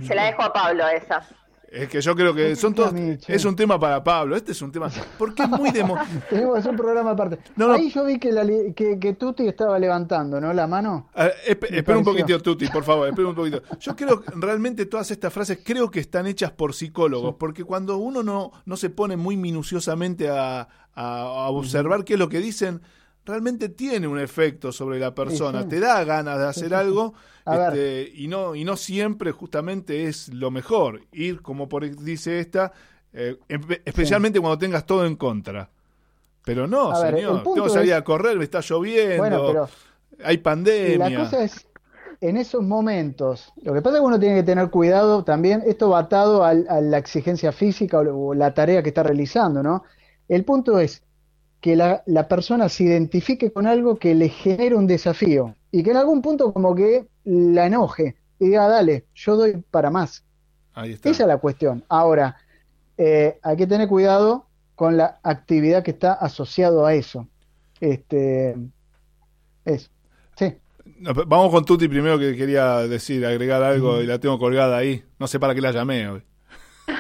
Se la dejo a Pablo esa. Es que yo creo que son todos... Es un tema para Pablo, este es un tema... Porque es muy demo... Tenemos que hacer un programa aparte. No, no. Ahí yo vi que, la, que, que Tuti estaba levantando, ¿no? La mano. Ver, espera un poquitito, Tuti, por favor, espera un poquito. Yo creo que realmente todas estas frases creo que están hechas por psicólogos, porque cuando uno no, no se pone muy minuciosamente a, a- a observar qué es lo que dicen, realmente tiene un efecto sobre la persona, sí. te da ganas de hacer algo A ver. este, y, no, y no siempre justamente es lo mejor. Ir, como por, dice esta, eh, especialmente cuando tengas todo en contra. Pero no, A ver, señor, punto tengo que salir es- a correr, me está lloviendo, Bueno, pero hay pandemia. la cosa es, en esos momentos, lo que pasa es que uno tiene que tener cuidado también, esto va atado al- a la exigencia física o, o la tarea que está realizando, ¿no? El punto es que la, la persona se identifique con algo que le genere un desafío y que en algún punto como que la enoje y diga, dale, yo doy para más. Ahí está. Esa es la cuestión. Ahora, eh, hay que tener cuidado con la actividad que está asociado a eso. Este, es, sí. No, pero vamos con Tuti primero que quería decir, agregar algo y la tengo colgada ahí. No sé para qué la llamé hoy.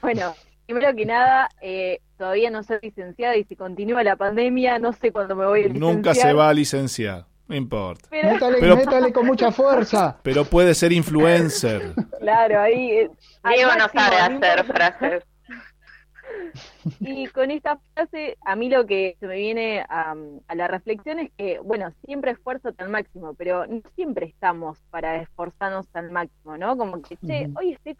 Bueno, primero que nada, eh, todavía no soy licenciada y si continúa la pandemia, no sé cuándo me voy a licenciar. Nunca se va a licenciar, no importa. Pero, Métale, Pero- métale con mucha fuerza. Pero puede ser influencer. claro, ahí... eh, Diego no máximo, sabe no hacer frases. Y con esta frase, a mí lo que se me viene a, a la reflexión es que, bueno, siempre esfuérzate al máximo, pero no siempre estamos para esforzarnos al máximo, ¿no? Como que, che, hoy estoy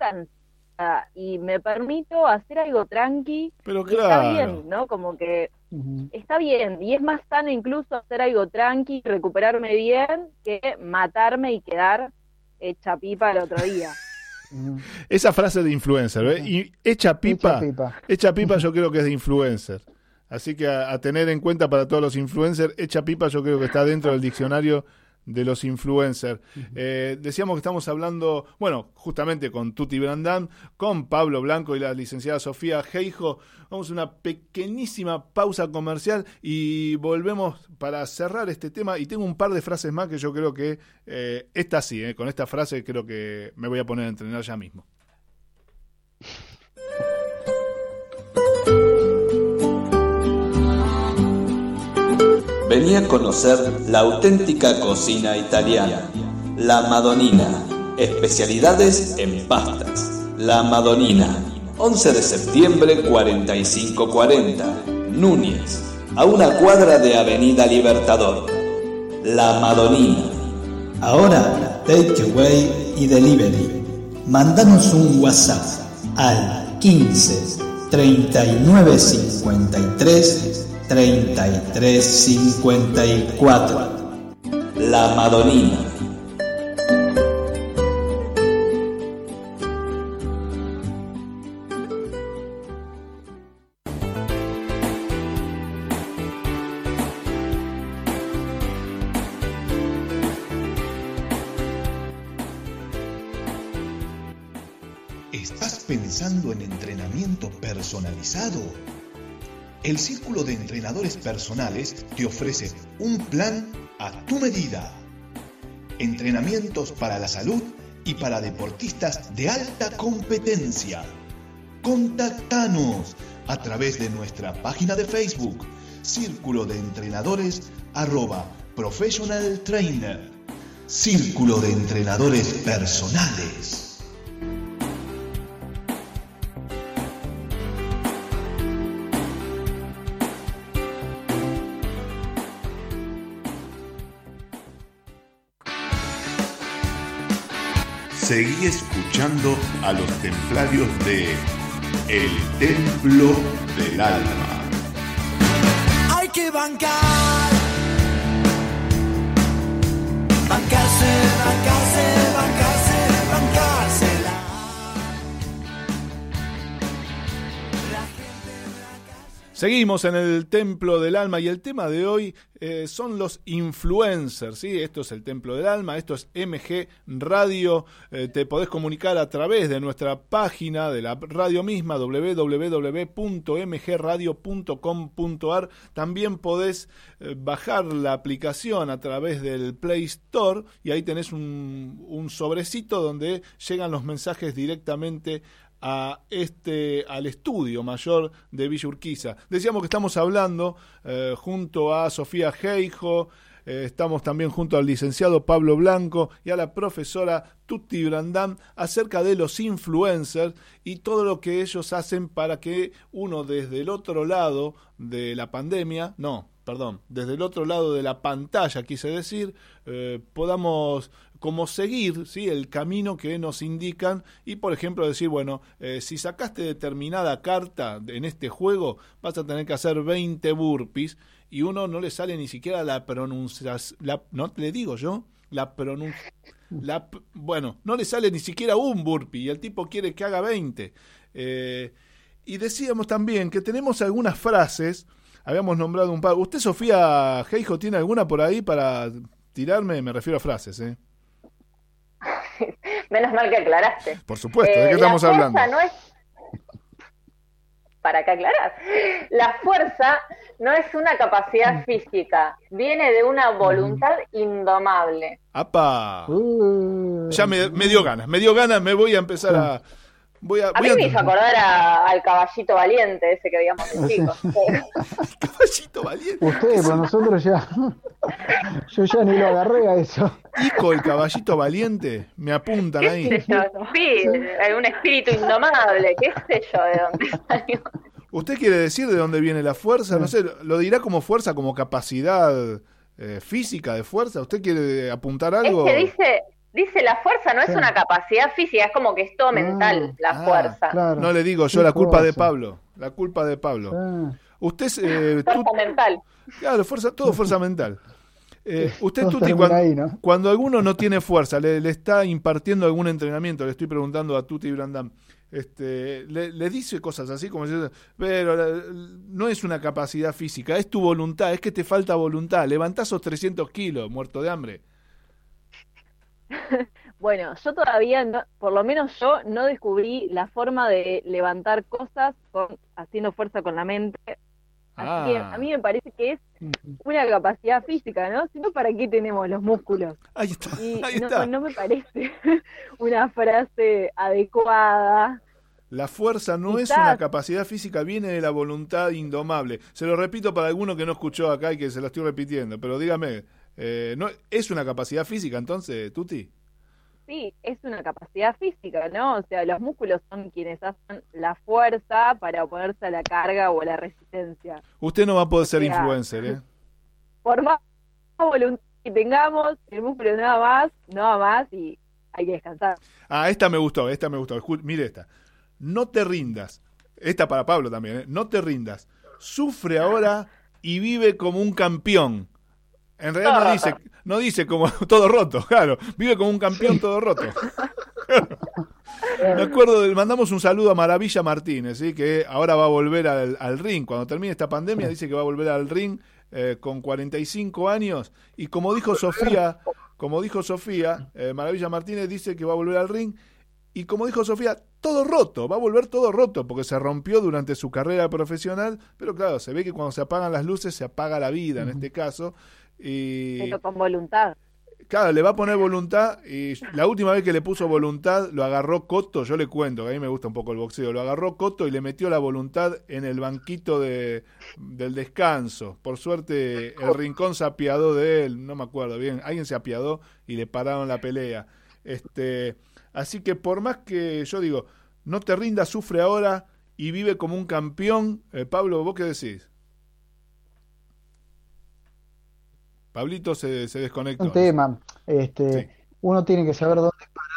y me permito hacer algo tranqui, Pero y está bien, claro. ¿no? Como que está bien, y es más sano incluso hacer algo tranqui, recuperarme bien, que matarme y quedar hecha pipa el otro día. Esa frase de influencer, ¿ves? Y echa pipa, Echa pipa. yo creo que es de influencer. Así que a, a tener en cuenta para todos los influencers, echa pipa yo creo que está dentro del diccionario de los influencers. Eh, decíamos que estamos hablando, bueno, justamente con Tuti Brandán, con Pablo Blanco y la licenciada Sofía Geijo. Vamos a una pequeñísima pausa comercial y volvemos para cerrar este tema. Y tengo un par de frases más que yo creo que, eh, esta sí, eh, con esta frase creo que me voy a poner a entrenar ya mismo. Vení a conocer la auténtica cocina italiana. La Madonina. Especialidades en pastas. La Madonina. 11 de septiembre 4540. Núñez. A una cuadra de Avenida Libertador. La Madonina. Ahora, takeaway y delivery. Mándanos un WhatsApp al 15 39 53 33 54. La Madonina. ¿Estás pensando en entrenamiento personalizado? El Círculo de Entrenadores Personales te ofrece un plan a tu medida. Entrenamientos para la salud y para deportistas de alta competencia. Contactanos a través de nuestra página de Facebook, Círculo de Entrenadores arroba Professional Trainer. Círculo de Entrenadores Personales. Seguí escuchando a los templarios de El Templo del Alma. Hay que bancar. Bancarse, bancarse, Seguimos en el Templo del Alma y el tema de hoy eh, son los influencers, ¿sí? Esto es el Templo del Alma, esto es MG Radio, eh, te podés comunicar a través de nuestra página de la radio misma, www.mgradio.com.ar, también podés eh, bajar la aplicación a través del Play Store y ahí tenés un, un sobrecito donde llegan los mensajes directamente a este al estudio mayor de Villa Urquiza. Decíamos que estamos hablando eh, junto a Sofía Geijo, eh, estamos también junto al licenciado Pablo Blanco y a la profesora Tutti Brandán acerca de los influencers y todo lo que ellos hacen para que uno desde el otro lado de la pandemia, no, perdón, desde el otro lado de la pantalla, quise decir, eh, podamos como seguir ¿sí? el camino que nos indican y, por ejemplo, decir, bueno, eh, si sacaste determinada carta en este juego, vas a tener que hacer 20 burpees y uno no le sale ni siquiera la pronunciación, no le digo yo, la pronunciación. La, bueno, no le sale ni siquiera un burpee y el tipo quiere que haga 20. Eh, y decíamos también que tenemos algunas frases, habíamos nombrado un par. ¿Usted, Sofía Geijo, tiene alguna por ahí para tirarme? Me refiero a frases, ¿eh? Menos mal que aclaraste. Por supuesto, ¿de qué Eh, estamos la fuerza hablando? No es... Para que aclarar. La fuerza no es una Mm. capacidad física, viene de una voluntad indomable. ¡Apa! Uh, Ya me, me dio ganas, me dio ganas, me voy a empezar a... Voy a, A voy mí me hizo acordar a- al caballito valiente, ese que veíamos de chicos. Caballito valiente. Ustedes, pues nosotros ya. Yo ya ni lo agarré a eso. Ico, el caballito valiente, me apuntan ¿Qué ahí. sé yo? Sí, un espíritu indomable, qué sé yo de dónde salió. ¿Usted quiere decir de dónde viene la fuerza? No sé, ¿lo dirá como fuerza, como capacidad eh, física de fuerza? ¿Usted quiere apuntar Es algo? que dice, dice la fuerza no es Sí. una capacidad física, es como que es todo mental, la Ah, fuerza. Claro. No le digo yo, la culpa de. Pablo. La culpa de Pablo. Ah, Usted, eh, tú- Fuerza mental. claro, fuerza, todo fuerza mental. Eh, usted, Todo Tuti, cuando, ahí, ¿no? cuando alguno no tiene fuerza, le, le está impartiendo algún entrenamiento, le estoy preguntando a Tuti Brandam, este, le, le dice cosas así como si- pero la- no es una capacidad física, es tu voluntad, es que te falta voluntad. Levantás esos 300 kilos, muerto de hambre. Bueno, yo todavía, no- por lo menos yo, no descubrí la forma de levantar cosas con, haciendo fuerza con la mente. Así que Ah. a mí me parece que es una capacidad física, ¿no? Si no, ¿para qué tenemos los músculos? Ahí está, Y ahí no, está. no me parece una frase adecuada. La fuerza no es una capacidad física, viene de la voluntad indomable. Se lo repito para alguno que no escuchó acá y que se lo estoy repitiendo, pero dígame, eh, ¿no, ¿es una capacidad física entonces, Tuti? Sí, es una capacidad física, ¿no? O sea, los músculos son quienes hacen la fuerza para oponerse a la carga o a la resistencia. Usted no va a poder ser sea, influencer, ¿eh? Por más voluntad que tengamos, el músculo nada más, no va más y hay que descansar. Ah, esta me gustó, esta me gustó. Escu- mire esta. No te rindas. Esta para Pablo también, ¿eh? No te rindas. Sufre ahora y vive como un campeón. En realidad no dice, no dice como todo roto, claro. Vive como un campeón todo roto. Me acuerdo, del- mandamos un saludo a Maravilla Martínez, ¿sí? que ahora va a volver al, al ring. Cuando termine esta pandemia, dice que va a volver al ring eh, con 45 años. Y como dijo Sofía, como dijo Sofía, eh, Maravilla Martínez dice que va a volver al ring. Y como dijo Sofía, todo roto, va a volver todo roto, porque se rompió durante su carrera profesional. Pero claro, se ve que cuando se apagan las luces, se apaga la vida en este caso. Y Pero con voluntad. Claro, le va a poner voluntad y la última vez que le puso voluntad lo agarró Coto, yo le cuento, que a mí me gusta un poco el boxeo, lo agarró Coto y le metió la voluntad en el banquito de, del descanso. Por suerte el rincón se apiadó de él, no me acuerdo bien, alguien se apiadó y le pararon la pelea. Este, así que por más que yo digo, no te rindas, sufre ahora y vive como un campeón. Eh, Pablo, ¿vos qué decís? Pablito se, se desconectó. Un tema. Este, Sí. Uno tiene que saber dónde parar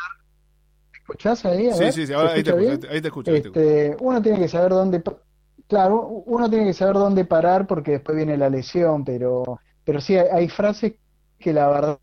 escuchás ahí? A Sí, ver, sí, sí, ¿se ahora ahí te escucho, ahí te escucho, ahí te escucho. Este, uno tiene que saber dónde, claro, uno tiene que saber dónde parar porque después viene la lesión, pero, pero sí hay, hay frases que la verdad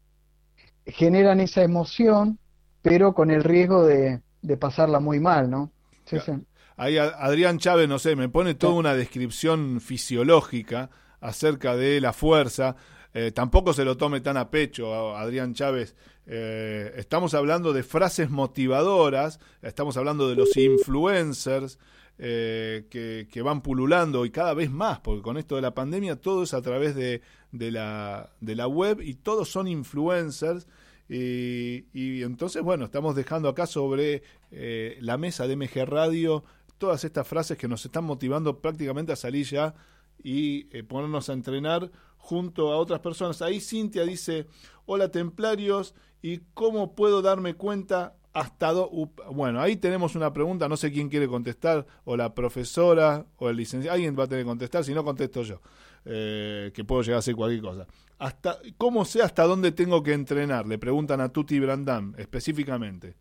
generan esa emoción, pero con el riesgo de, de pasarla muy mal, ¿no? Sí, sí. Ahí Adrián Chávez, no sé, me pone toda una descripción fisiológica acerca de la fuerza. Eh, tampoco se lo tome tan a pecho, Adrián Chávez. Eh, estamos hablando de frases motivadoras, estamos hablando de los influencers eh, que, que van pululando y cada vez más, porque con esto de la pandemia todo es a través de, de la, de la web y todos son influencers. Y, y entonces, bueno, estamos dejando acá sobre eh, la mesa de MG Radio todas estas frases que nos están motivando prácticamente a salir ya y eh, ponernos a entrenar junto a otras personas. Ahí Cintia dice, hola templarios, ¿y cómo puedo darme cuenta hasta do Bueno, ahí tenemos una pregunta, no sé quién quiere contestar, o la profesora, o el licenciado, alguien va a tener que contestar, si no contesto yo, eh, que puedo llegar a hacer cualquier cosa. Hasta, ¿Cómo sé hasta dónde tengo que entrenar? Le preguntan a Tuti Brandam específicamente.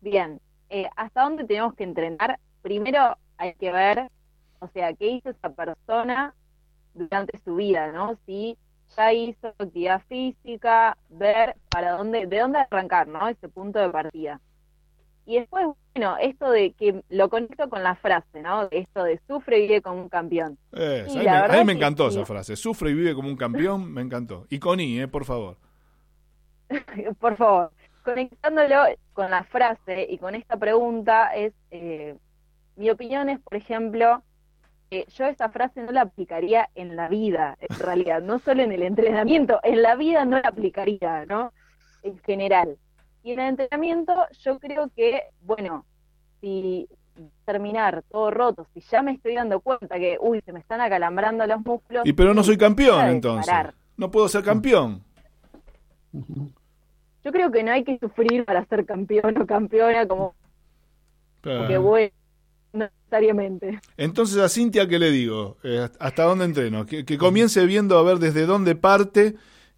Bien, eh, ¿hasta dónde tenemos que entrenar? Primero hay que ver, o sea, qué hizo esa persona durante su vida, ¿no? Si ya hizo actividad física, ver para dónde, de dónde arrancar, ¿no? Ese punto de partida. Y después, bueno, esto de que lo conecto con la frase, ¿no? Esto de sufre y vive como un campeón. Eh, Sí, a mí, me, a verdad mí me que encantó sí. esa frase. Sufre y vive como un campeón, me encantó. Y con I, eh, por favor. por favor, conectándolo con la frase y con esta pregunta es, eh, mi opinión es, por ejemplo, que yo esa frase no la aplicaría en la vida, en realidad, no solo en el entrenamiento, en la vida no la aplicaría, ¿no? En general. Y en el entrenamiento yo creo que, bueno, si terminar todo roto, si ya me estoy dando cuenta que, uy, se me están acalambrando los músculos. Y pero no soy campeón entonces. parar. No puedo ser campeón. Yo creo que no hay que sufrir para ser campeón o campeona, como Ah. que bueno, no necesariamente. Entonces a Cintia, ¿qué le digo? Eh, ¿Hasta dónde entreno? Que, que comience viendo a ver desde dónde parte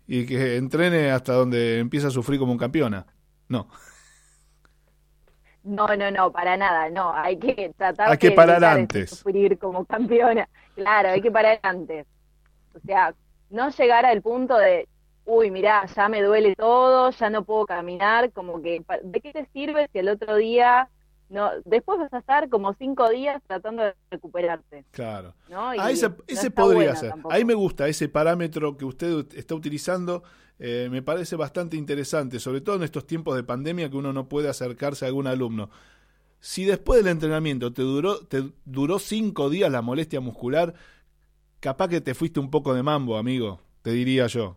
y que entrene hasta donde empieza a sufrir como un campeona. No. No, no, no, para nada, no, hay que tratar Hay que de parar antes. sufrir como campeona. Claro, hay que parar antes. O sea, no llegar al punto de, uy, mirá, ya me duele todo, ya no puedo caminar, como que, ¿de qué te sirve si el otro día, no, después vas a estar como cinco días tratando de recuperarte, Claro. ¿no? Ah, ese, podría bueno ser. tampoco. Ahí me gusta ese parámetro que usted está utilizando. eh, me parece bastante interesante, sobre todo en estos tiempos de pandemia que uno no puede acercarse a algún alumno. Si después del entrenamiento te duró, te duró cinco días la molestia muscular, capaz que te fuiste un poco de mambo, amigo, te diría yo.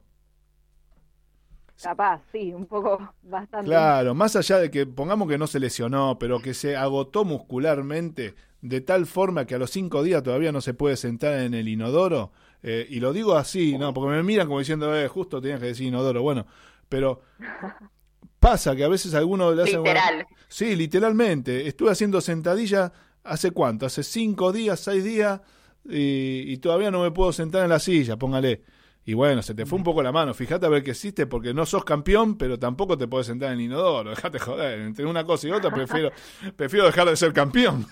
Capaz, sí, un poco, bastante. Claro, más allá de que pongamos que no se lesionó, pero que se agotó muscularmente de tal forma que a los cinco días todavía no se puede sentar en el inodoro, eh, y lo digo así, no, porque me miran como diciendo, eh, justo tenías que decir inodoro, bueno, pero pasa que a veces alguno le hace... Literal. Sí, literalmente. Estuve haciendo sentadilla hace cuánto, hace cinco días, seis días, y, y todavía no me puedo sentar en la silla, póngale. Y bueno, se te fue un poco la mano. Fíjate a ver qué hiciste, porque no sos campeón, pero tampoco te puedes sentar en el inodoro. Dejate joder. Entre una cosa y otra, prefiero, prefiero dejar de ser campeón.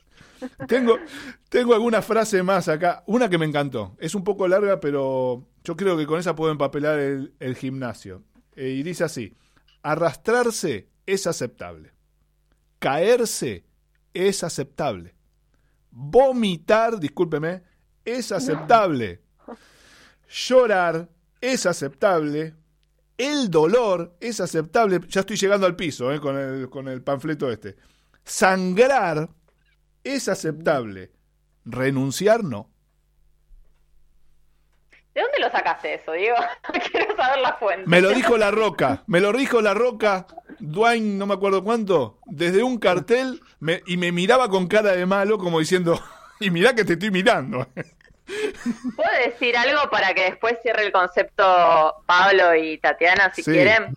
tengo, tengo alguna frase más acá. Una que me encantó. Es un poco larga, pero yo creo que con esa puedo empapelar el, gimnasio. Eh, y dice así: arrastrarse es aceptable. Caerse es aceptable. Vomitar, discúlpeme, es aceptable. Llorar es aceptable. El dolor es aceptable. Ya estoy llegando al piso eh, con, el, con el panfleto este. Sangrar es aceptable. Renunciar no. ¿De dónde lo sacaste eso, Diego? Quiero saber la fuente. Me lo dijo La Roca. Me lo dijo La Roca, Dwayne, no me acuerdo cuánto, desde un cartel me- y me miraba con cara de malo como diciendo, y mirá que te estoy mirando. ¿Puedo decir algo para que después cierre el concepto Pablo y Tatiana, si Sí. quieren?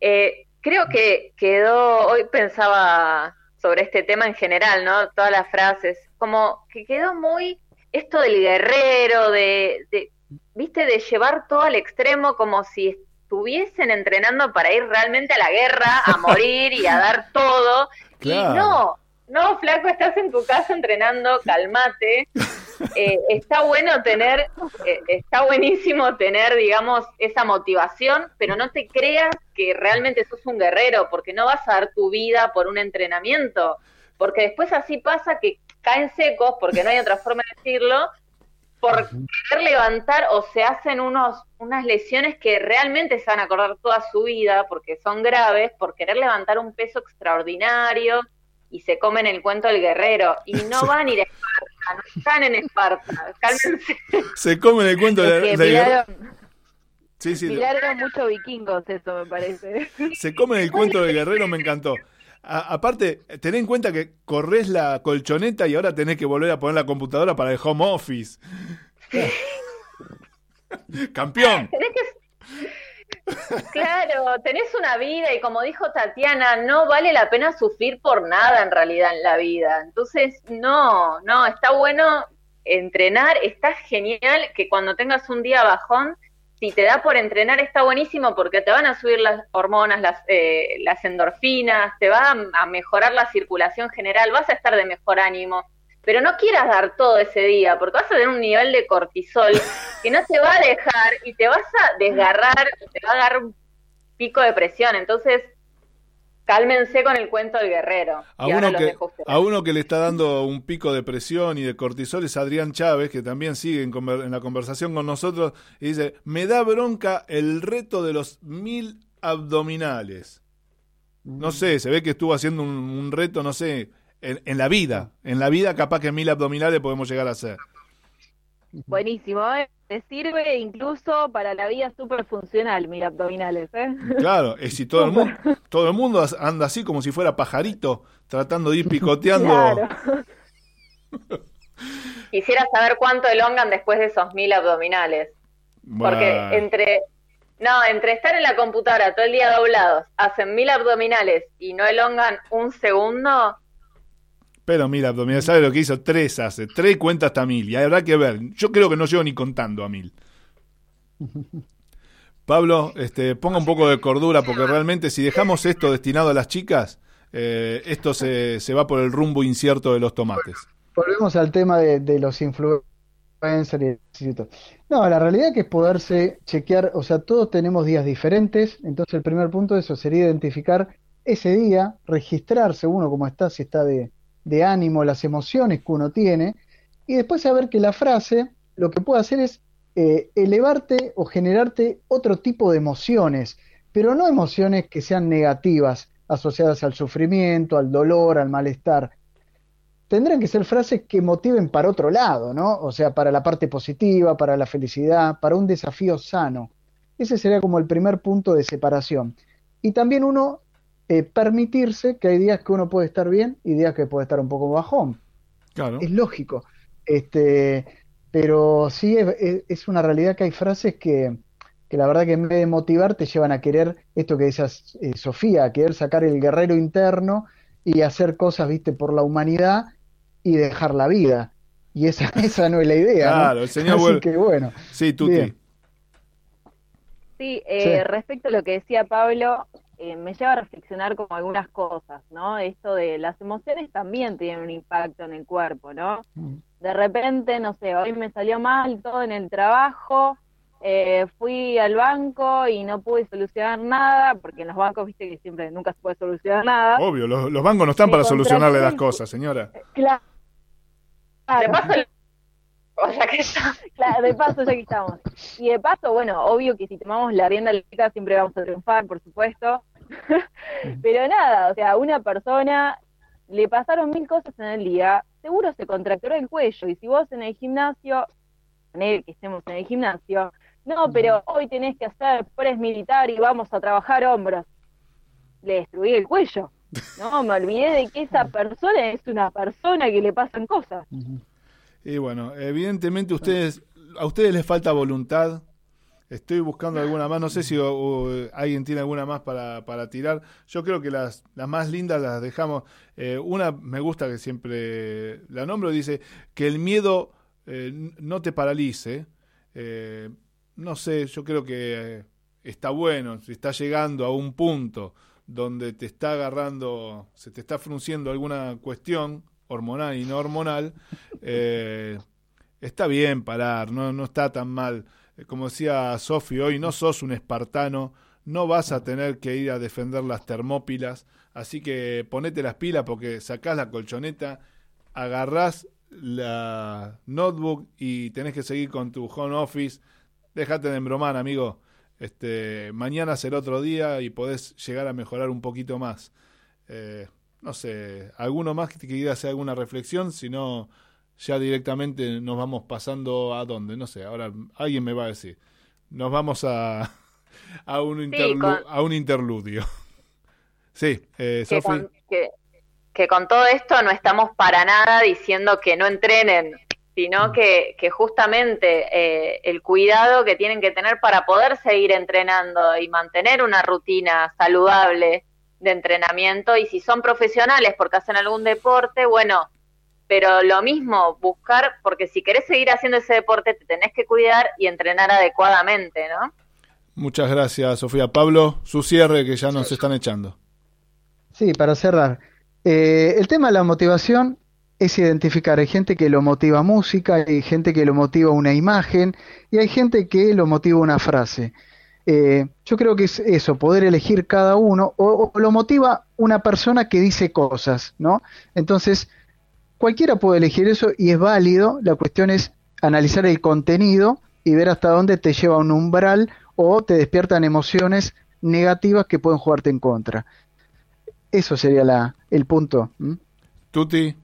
Eh, creo que quedó, hoy pensaba sobre este tema en general, ¿no? Todas las frases, como que quedó muy esto del guerrero, de, de ¿viste? De llevar todo al extremo como si estuviesen entrenando para ir realmente a la guerra, a morir y a dar todo. Claro. Y no, no, flaco, estás en tu casa entrenando, calmate. Eh, está bueno tener, eh, está buenísimo tener, digamos, esa motivación, pero no te creas que realmente sos un guerrero, porque no vas a dar tu vida por un entrenamiento, porque después así pasa que caen secos, porque no hay otra forma de decirlo, por querer levantar o se hacen unos, unas lesiones que realmente se van a acordar toda su vida, porque son graves, por querer levantar un peso extraordinario y se comen el cuento del guerrero. Y no van a ir a Esparta, no están en Esparta, cálmense. Se comen el cuento de, Que de- miraron, Sí, sí, miraron mucho vikingos, eso me parece. se comen el cuento del guerrero, me encantó. A- aparte, ten en cuenta que corres la colchoneta y ahora tenés que volver a poner la computadora para el home office. Campeón. Tenés que... Claro, tenés una vida y como dijo Tatiana, no vale la pena sufrir por nada en realidad en la vida. Entonces, no, no, está bueno entrenar, está genial que cuando tengas un día bajón, si te da por entrenar está buenísimo porque te van a subir las hormonas, las, eh, las endorfinas, te va a, mejorar la circulación general, vas a estar de mejor ánimo. Pero no quieras dar todo ese día, porque vas a tener un nivel de cortisol que no te va a dejar y te vas a desgarrar, te va a dar un pico de presión. Entonces, cálmense con el cuento del guerrero. A Y uno, que, a uno le está dando un pico de presión y de cortisol es Adrián Chávez, que también sigue en, la conversación con nosotros, y dice, me da bronca el reto de los mil abdominales. No sé, se ve que estuvo haciendo un, un reto, no sé, en, en la vida. En la vida capaz que mil abdominales podemos llegar a hacer. Buenísimo, ¿eh? Te sirve incluso para la vida súper funcional, mira, abdominales, ¿eh? Claro, es si todo el mundo, todo el mundo anda así como si fuera pajarito, tratando de ir picoteando. Claro. Quisiera saber cuánto elongan después de esos mil abdominales. Porque entre, no, entre estar en la computadora todo el día doblados, hacen mil abdominales y no elongan un segundo, Pero mira, abdominal, ¿sabe lo que hizo? Tres hace, tres cuenta hasta mil. Y habrá que ver. Yo creo que no llego ni contando a mil. Pablo, este, ponga un poco de cordura, porque realmente si dejamos esto destinado a las chicas, eh, esto se, se va por el rumbo incierto de los tomates. Volvemos al tema de, de los influencers y. No, la realidad que es poderse chequear, o sea, todos tenemos días diferentes, entonces el primer punto de eso sería identificar ese día, registrarse uno cómo está, si está de, de ánimo, las emociones que uno tiene, y después saber que la frase lo que puede hacer es eh, elevarte o generarte otro tipo de emociones, pero no emociones que sean negativas, asociadas al sufrimiento, al dolor, al malestar tendrán que ser frases que motiven para otro lado, ¿no? O sea, para la parte positiva, para la felicidad, para un desafío sano. Ese sería como el primer punto de separación. Y también uno eh, permitirse que hay días que uno puede estar bien y días que puede estar un poco bajón. Claro. Es lógico. Este, pero sí es, es- es una realidad que hay frases que, que la verdad que en vez de motivar te llevan a querer, esto que decías eh, Sofía, a querer sacar el guerrero interno y hacer cosas, viste, por la humanidad y dejar la vida. Y esa, esa no es la idea, ¿no? Claro, el señor Así vuelve- que bueno. Sí, Tuti. Sí, eh, Sí. respecto a lo que decía Pablo, eh, me lleva a reflexionar como algunas cosas, ¿no? Esto de las emociones también tienen un impacto en el cuerpo, ¿no? De repente, no sé, hoy me salió mal todo en el trabajo, eh, fui al banco y no pude solucionar nada, porque en los bancos, viste que siempre nunca se puede solucionar nada. Obvio, los, los bancos no están Me para solucionarle las cosas, señora. Claro. de paso, o sea que está, Claro, de paso ya que estamos. Y de paso, bueno, obvio que si tomamos la rienda eléctrica siempre vamos a triunfar, por supuesto. Pero nada, o sea, una persona le pasaron mil cosas en el día, seguro se contracturó el cuello. Y si vos en el gimnasio, poner que estemos en el gimnasio, no, pero hoy tenés que hacer press militar y vamos a trabajar hombros. Le destruí el cuello. No, me olvidé de que esa persona es una persona que le pasan cosas. Y bueno, evidentemente ustedes, a ustedes les falta voluntad. Estoy buscando alguna más, no sé si o, alguien tiene alguna más para, para tirar. Yo creo que las, las más lindas las dejamos. Eh, una me gusta que siempre la nombro, dice que el miedo eh, no te paralice. Eh, no sé, yo creo que eh, está bueno, si está llegando a un punto donde te está agarrando, se te está frunciendo alguna cuestión hormonal y no hormonal, eh, está bien parar, no, no está tan mal. Eh, Como decía Sofi hoy, no sos un espartano, no vas a tener que ir a defender las termópilas, así que ponete las pilas porque sacás la colchoneta, agarrás la notebook y tenés que seguir con tu home office. Déjate de embromar, amigo. Este, mañana será otro día y podés llegar a mejorar un poquito más. Eh, no sé, ¿alguno más que te quiera hacer alguna reflexión? Si no, ya directamente nos vamos pasando a dónde, no sé, ahora alguien me va a decir. Nos vamos a, a, un, interlu- con- a un interludio. Sí, eh, que, Sofi. con, que, que con todo esto no estamos para nada diciendo que no entrenen, Mm. sino que, que justamente eh, el cuidado que tienen que tener para poder seguir entrenando y mantener una rutina saludable de entrenamiento y si son profesionales porque hacen algún deporte, bueno, pero lo mismo, buscar, porque si querés seguir haciendo ese deporte te tenés que cuidar y entrenar adecuadamente, ¿no? Muchas gracias, Sofía. Pablo, su cierre que ya nos están echando. Sí, para cerrar. Eh, el tema de la motivación es identificar. Hay gente que lo motiva música, hay gente que lo motiva una imagen y hay gente que lo motiva una frase. Eh, yo creo que es eso, poder elegir cada uno o, o lo motiva una persona que dice cosas, ¿no? Entonces, cualquiera puede elegir eso y es válido. La cuestión es analizar el contenido y ver hasta dónde te lleva a un umbral o te despiertan emociones negativas que pueden jugarte en contra. Eso sería la, el punto. Tuti,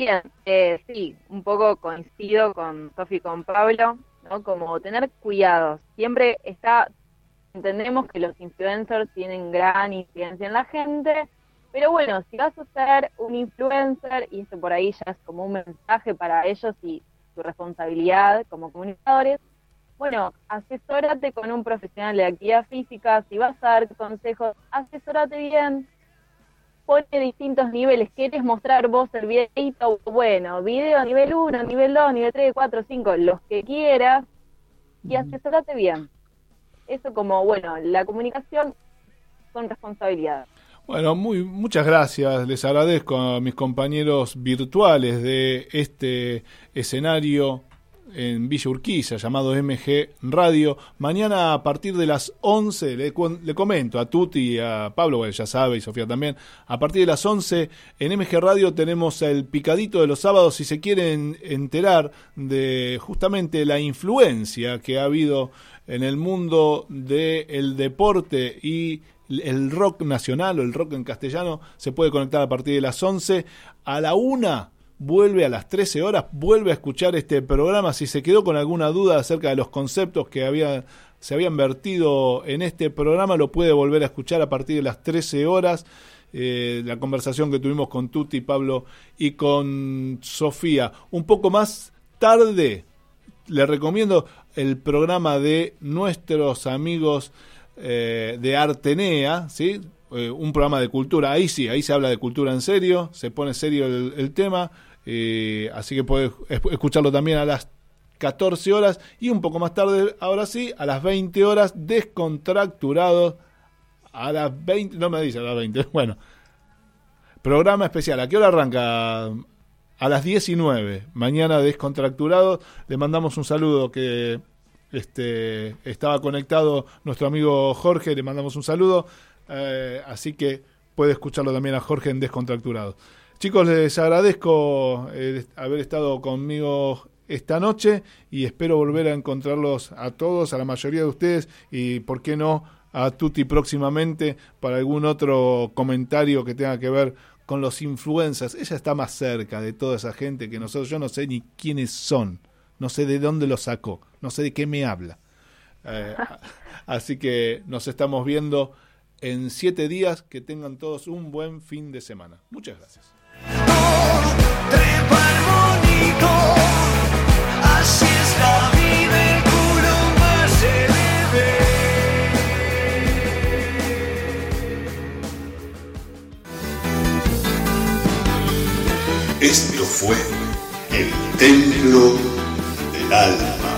Bien, eh, sí, un poco coincido con Sofi y con Pablo, Como tener cuidados. Siempre está, entendemos que los influencers tienen gran incidencia en la gente, pero bueno, si vas a ser un influencer, y esto por ahí ya es como un mensaje para ellos y su responsabilidad como comunicadores, bueno, asesórate con un profesional de actividad física, si vas a dar consejos, asesórate bien, pone distintos niveles. ¿Quieres mostrar vos el videito? Bueno, video nivel 1, nivel 2, nivel 3, 4, 5, los que quieras, y asesórate bien. Eso como, bueno, la comunicación con responsabilidad. Bueno, muy, muchas gracias. Les agradezco a mis compañeros virtuales de este escenario en Villa Urquiza llamado MG Radio. Mañana a partir de las 11, le, comento a Tuti y a Pablo, ya sabe, y Sofía también, a partir de las 11 en MG Radio tenemos el picadito de los sábados si se quieren enterar de justamente la influencia que ha habido en el mundo del deporte y el rock nacional o el rock en castellano se puede conectar a partir de las 11 a la 1 vuelve a las 13 horas vuelve a escuchar este programa si se quedó con alguna duda acerca de los conceptos que había se habían vertido en este programa lo puede volver a escuchar a partir de las 13 horas. Eh, la conversación que tuvimos con Tuti, Pablo y con Sofía. Un poco más tarde le recomiendo el programa de nuestros amigos eh, de Artenea, ¿sí? Eh, un programa de cultura, ahí sí, ahí se habla de cultura en serio, se pone serio el, el tema, eh, así que puedes es- escucharlo también a las 14 horas y un poco más tarde, ahora sí, a las 20 horas, descontracturados, a las 20, no me dice a las 20, bueno, programa especial, ¿a qué hora arranca? A las 19, mañana descontracturados, le mandamos un saludo que este, estaba conectado nuestro amigo Jorge, le mandamos un saludo, eh, así que puede escucharlo también a Jorge en Descontracturados. Chicos, les agradezco eh, haber estado conmigo esta noche y espero volver a encontrarlos a todos, a la mayoría de ustedes y, ¿por qué no?, a Tuti próximamente para algún otro comentario que tenga que ver con los influencers. Ella está más cerca de toda esa gente que nosotros. Yo no sé ni quiénes son, no sé de dónde lo sacó, no sé de qué me habla. Eh, así que nos estamos viendo en siete días. Que tengan todos un buen fin de semana. Muchas gracias. Esto fue el templo del alma.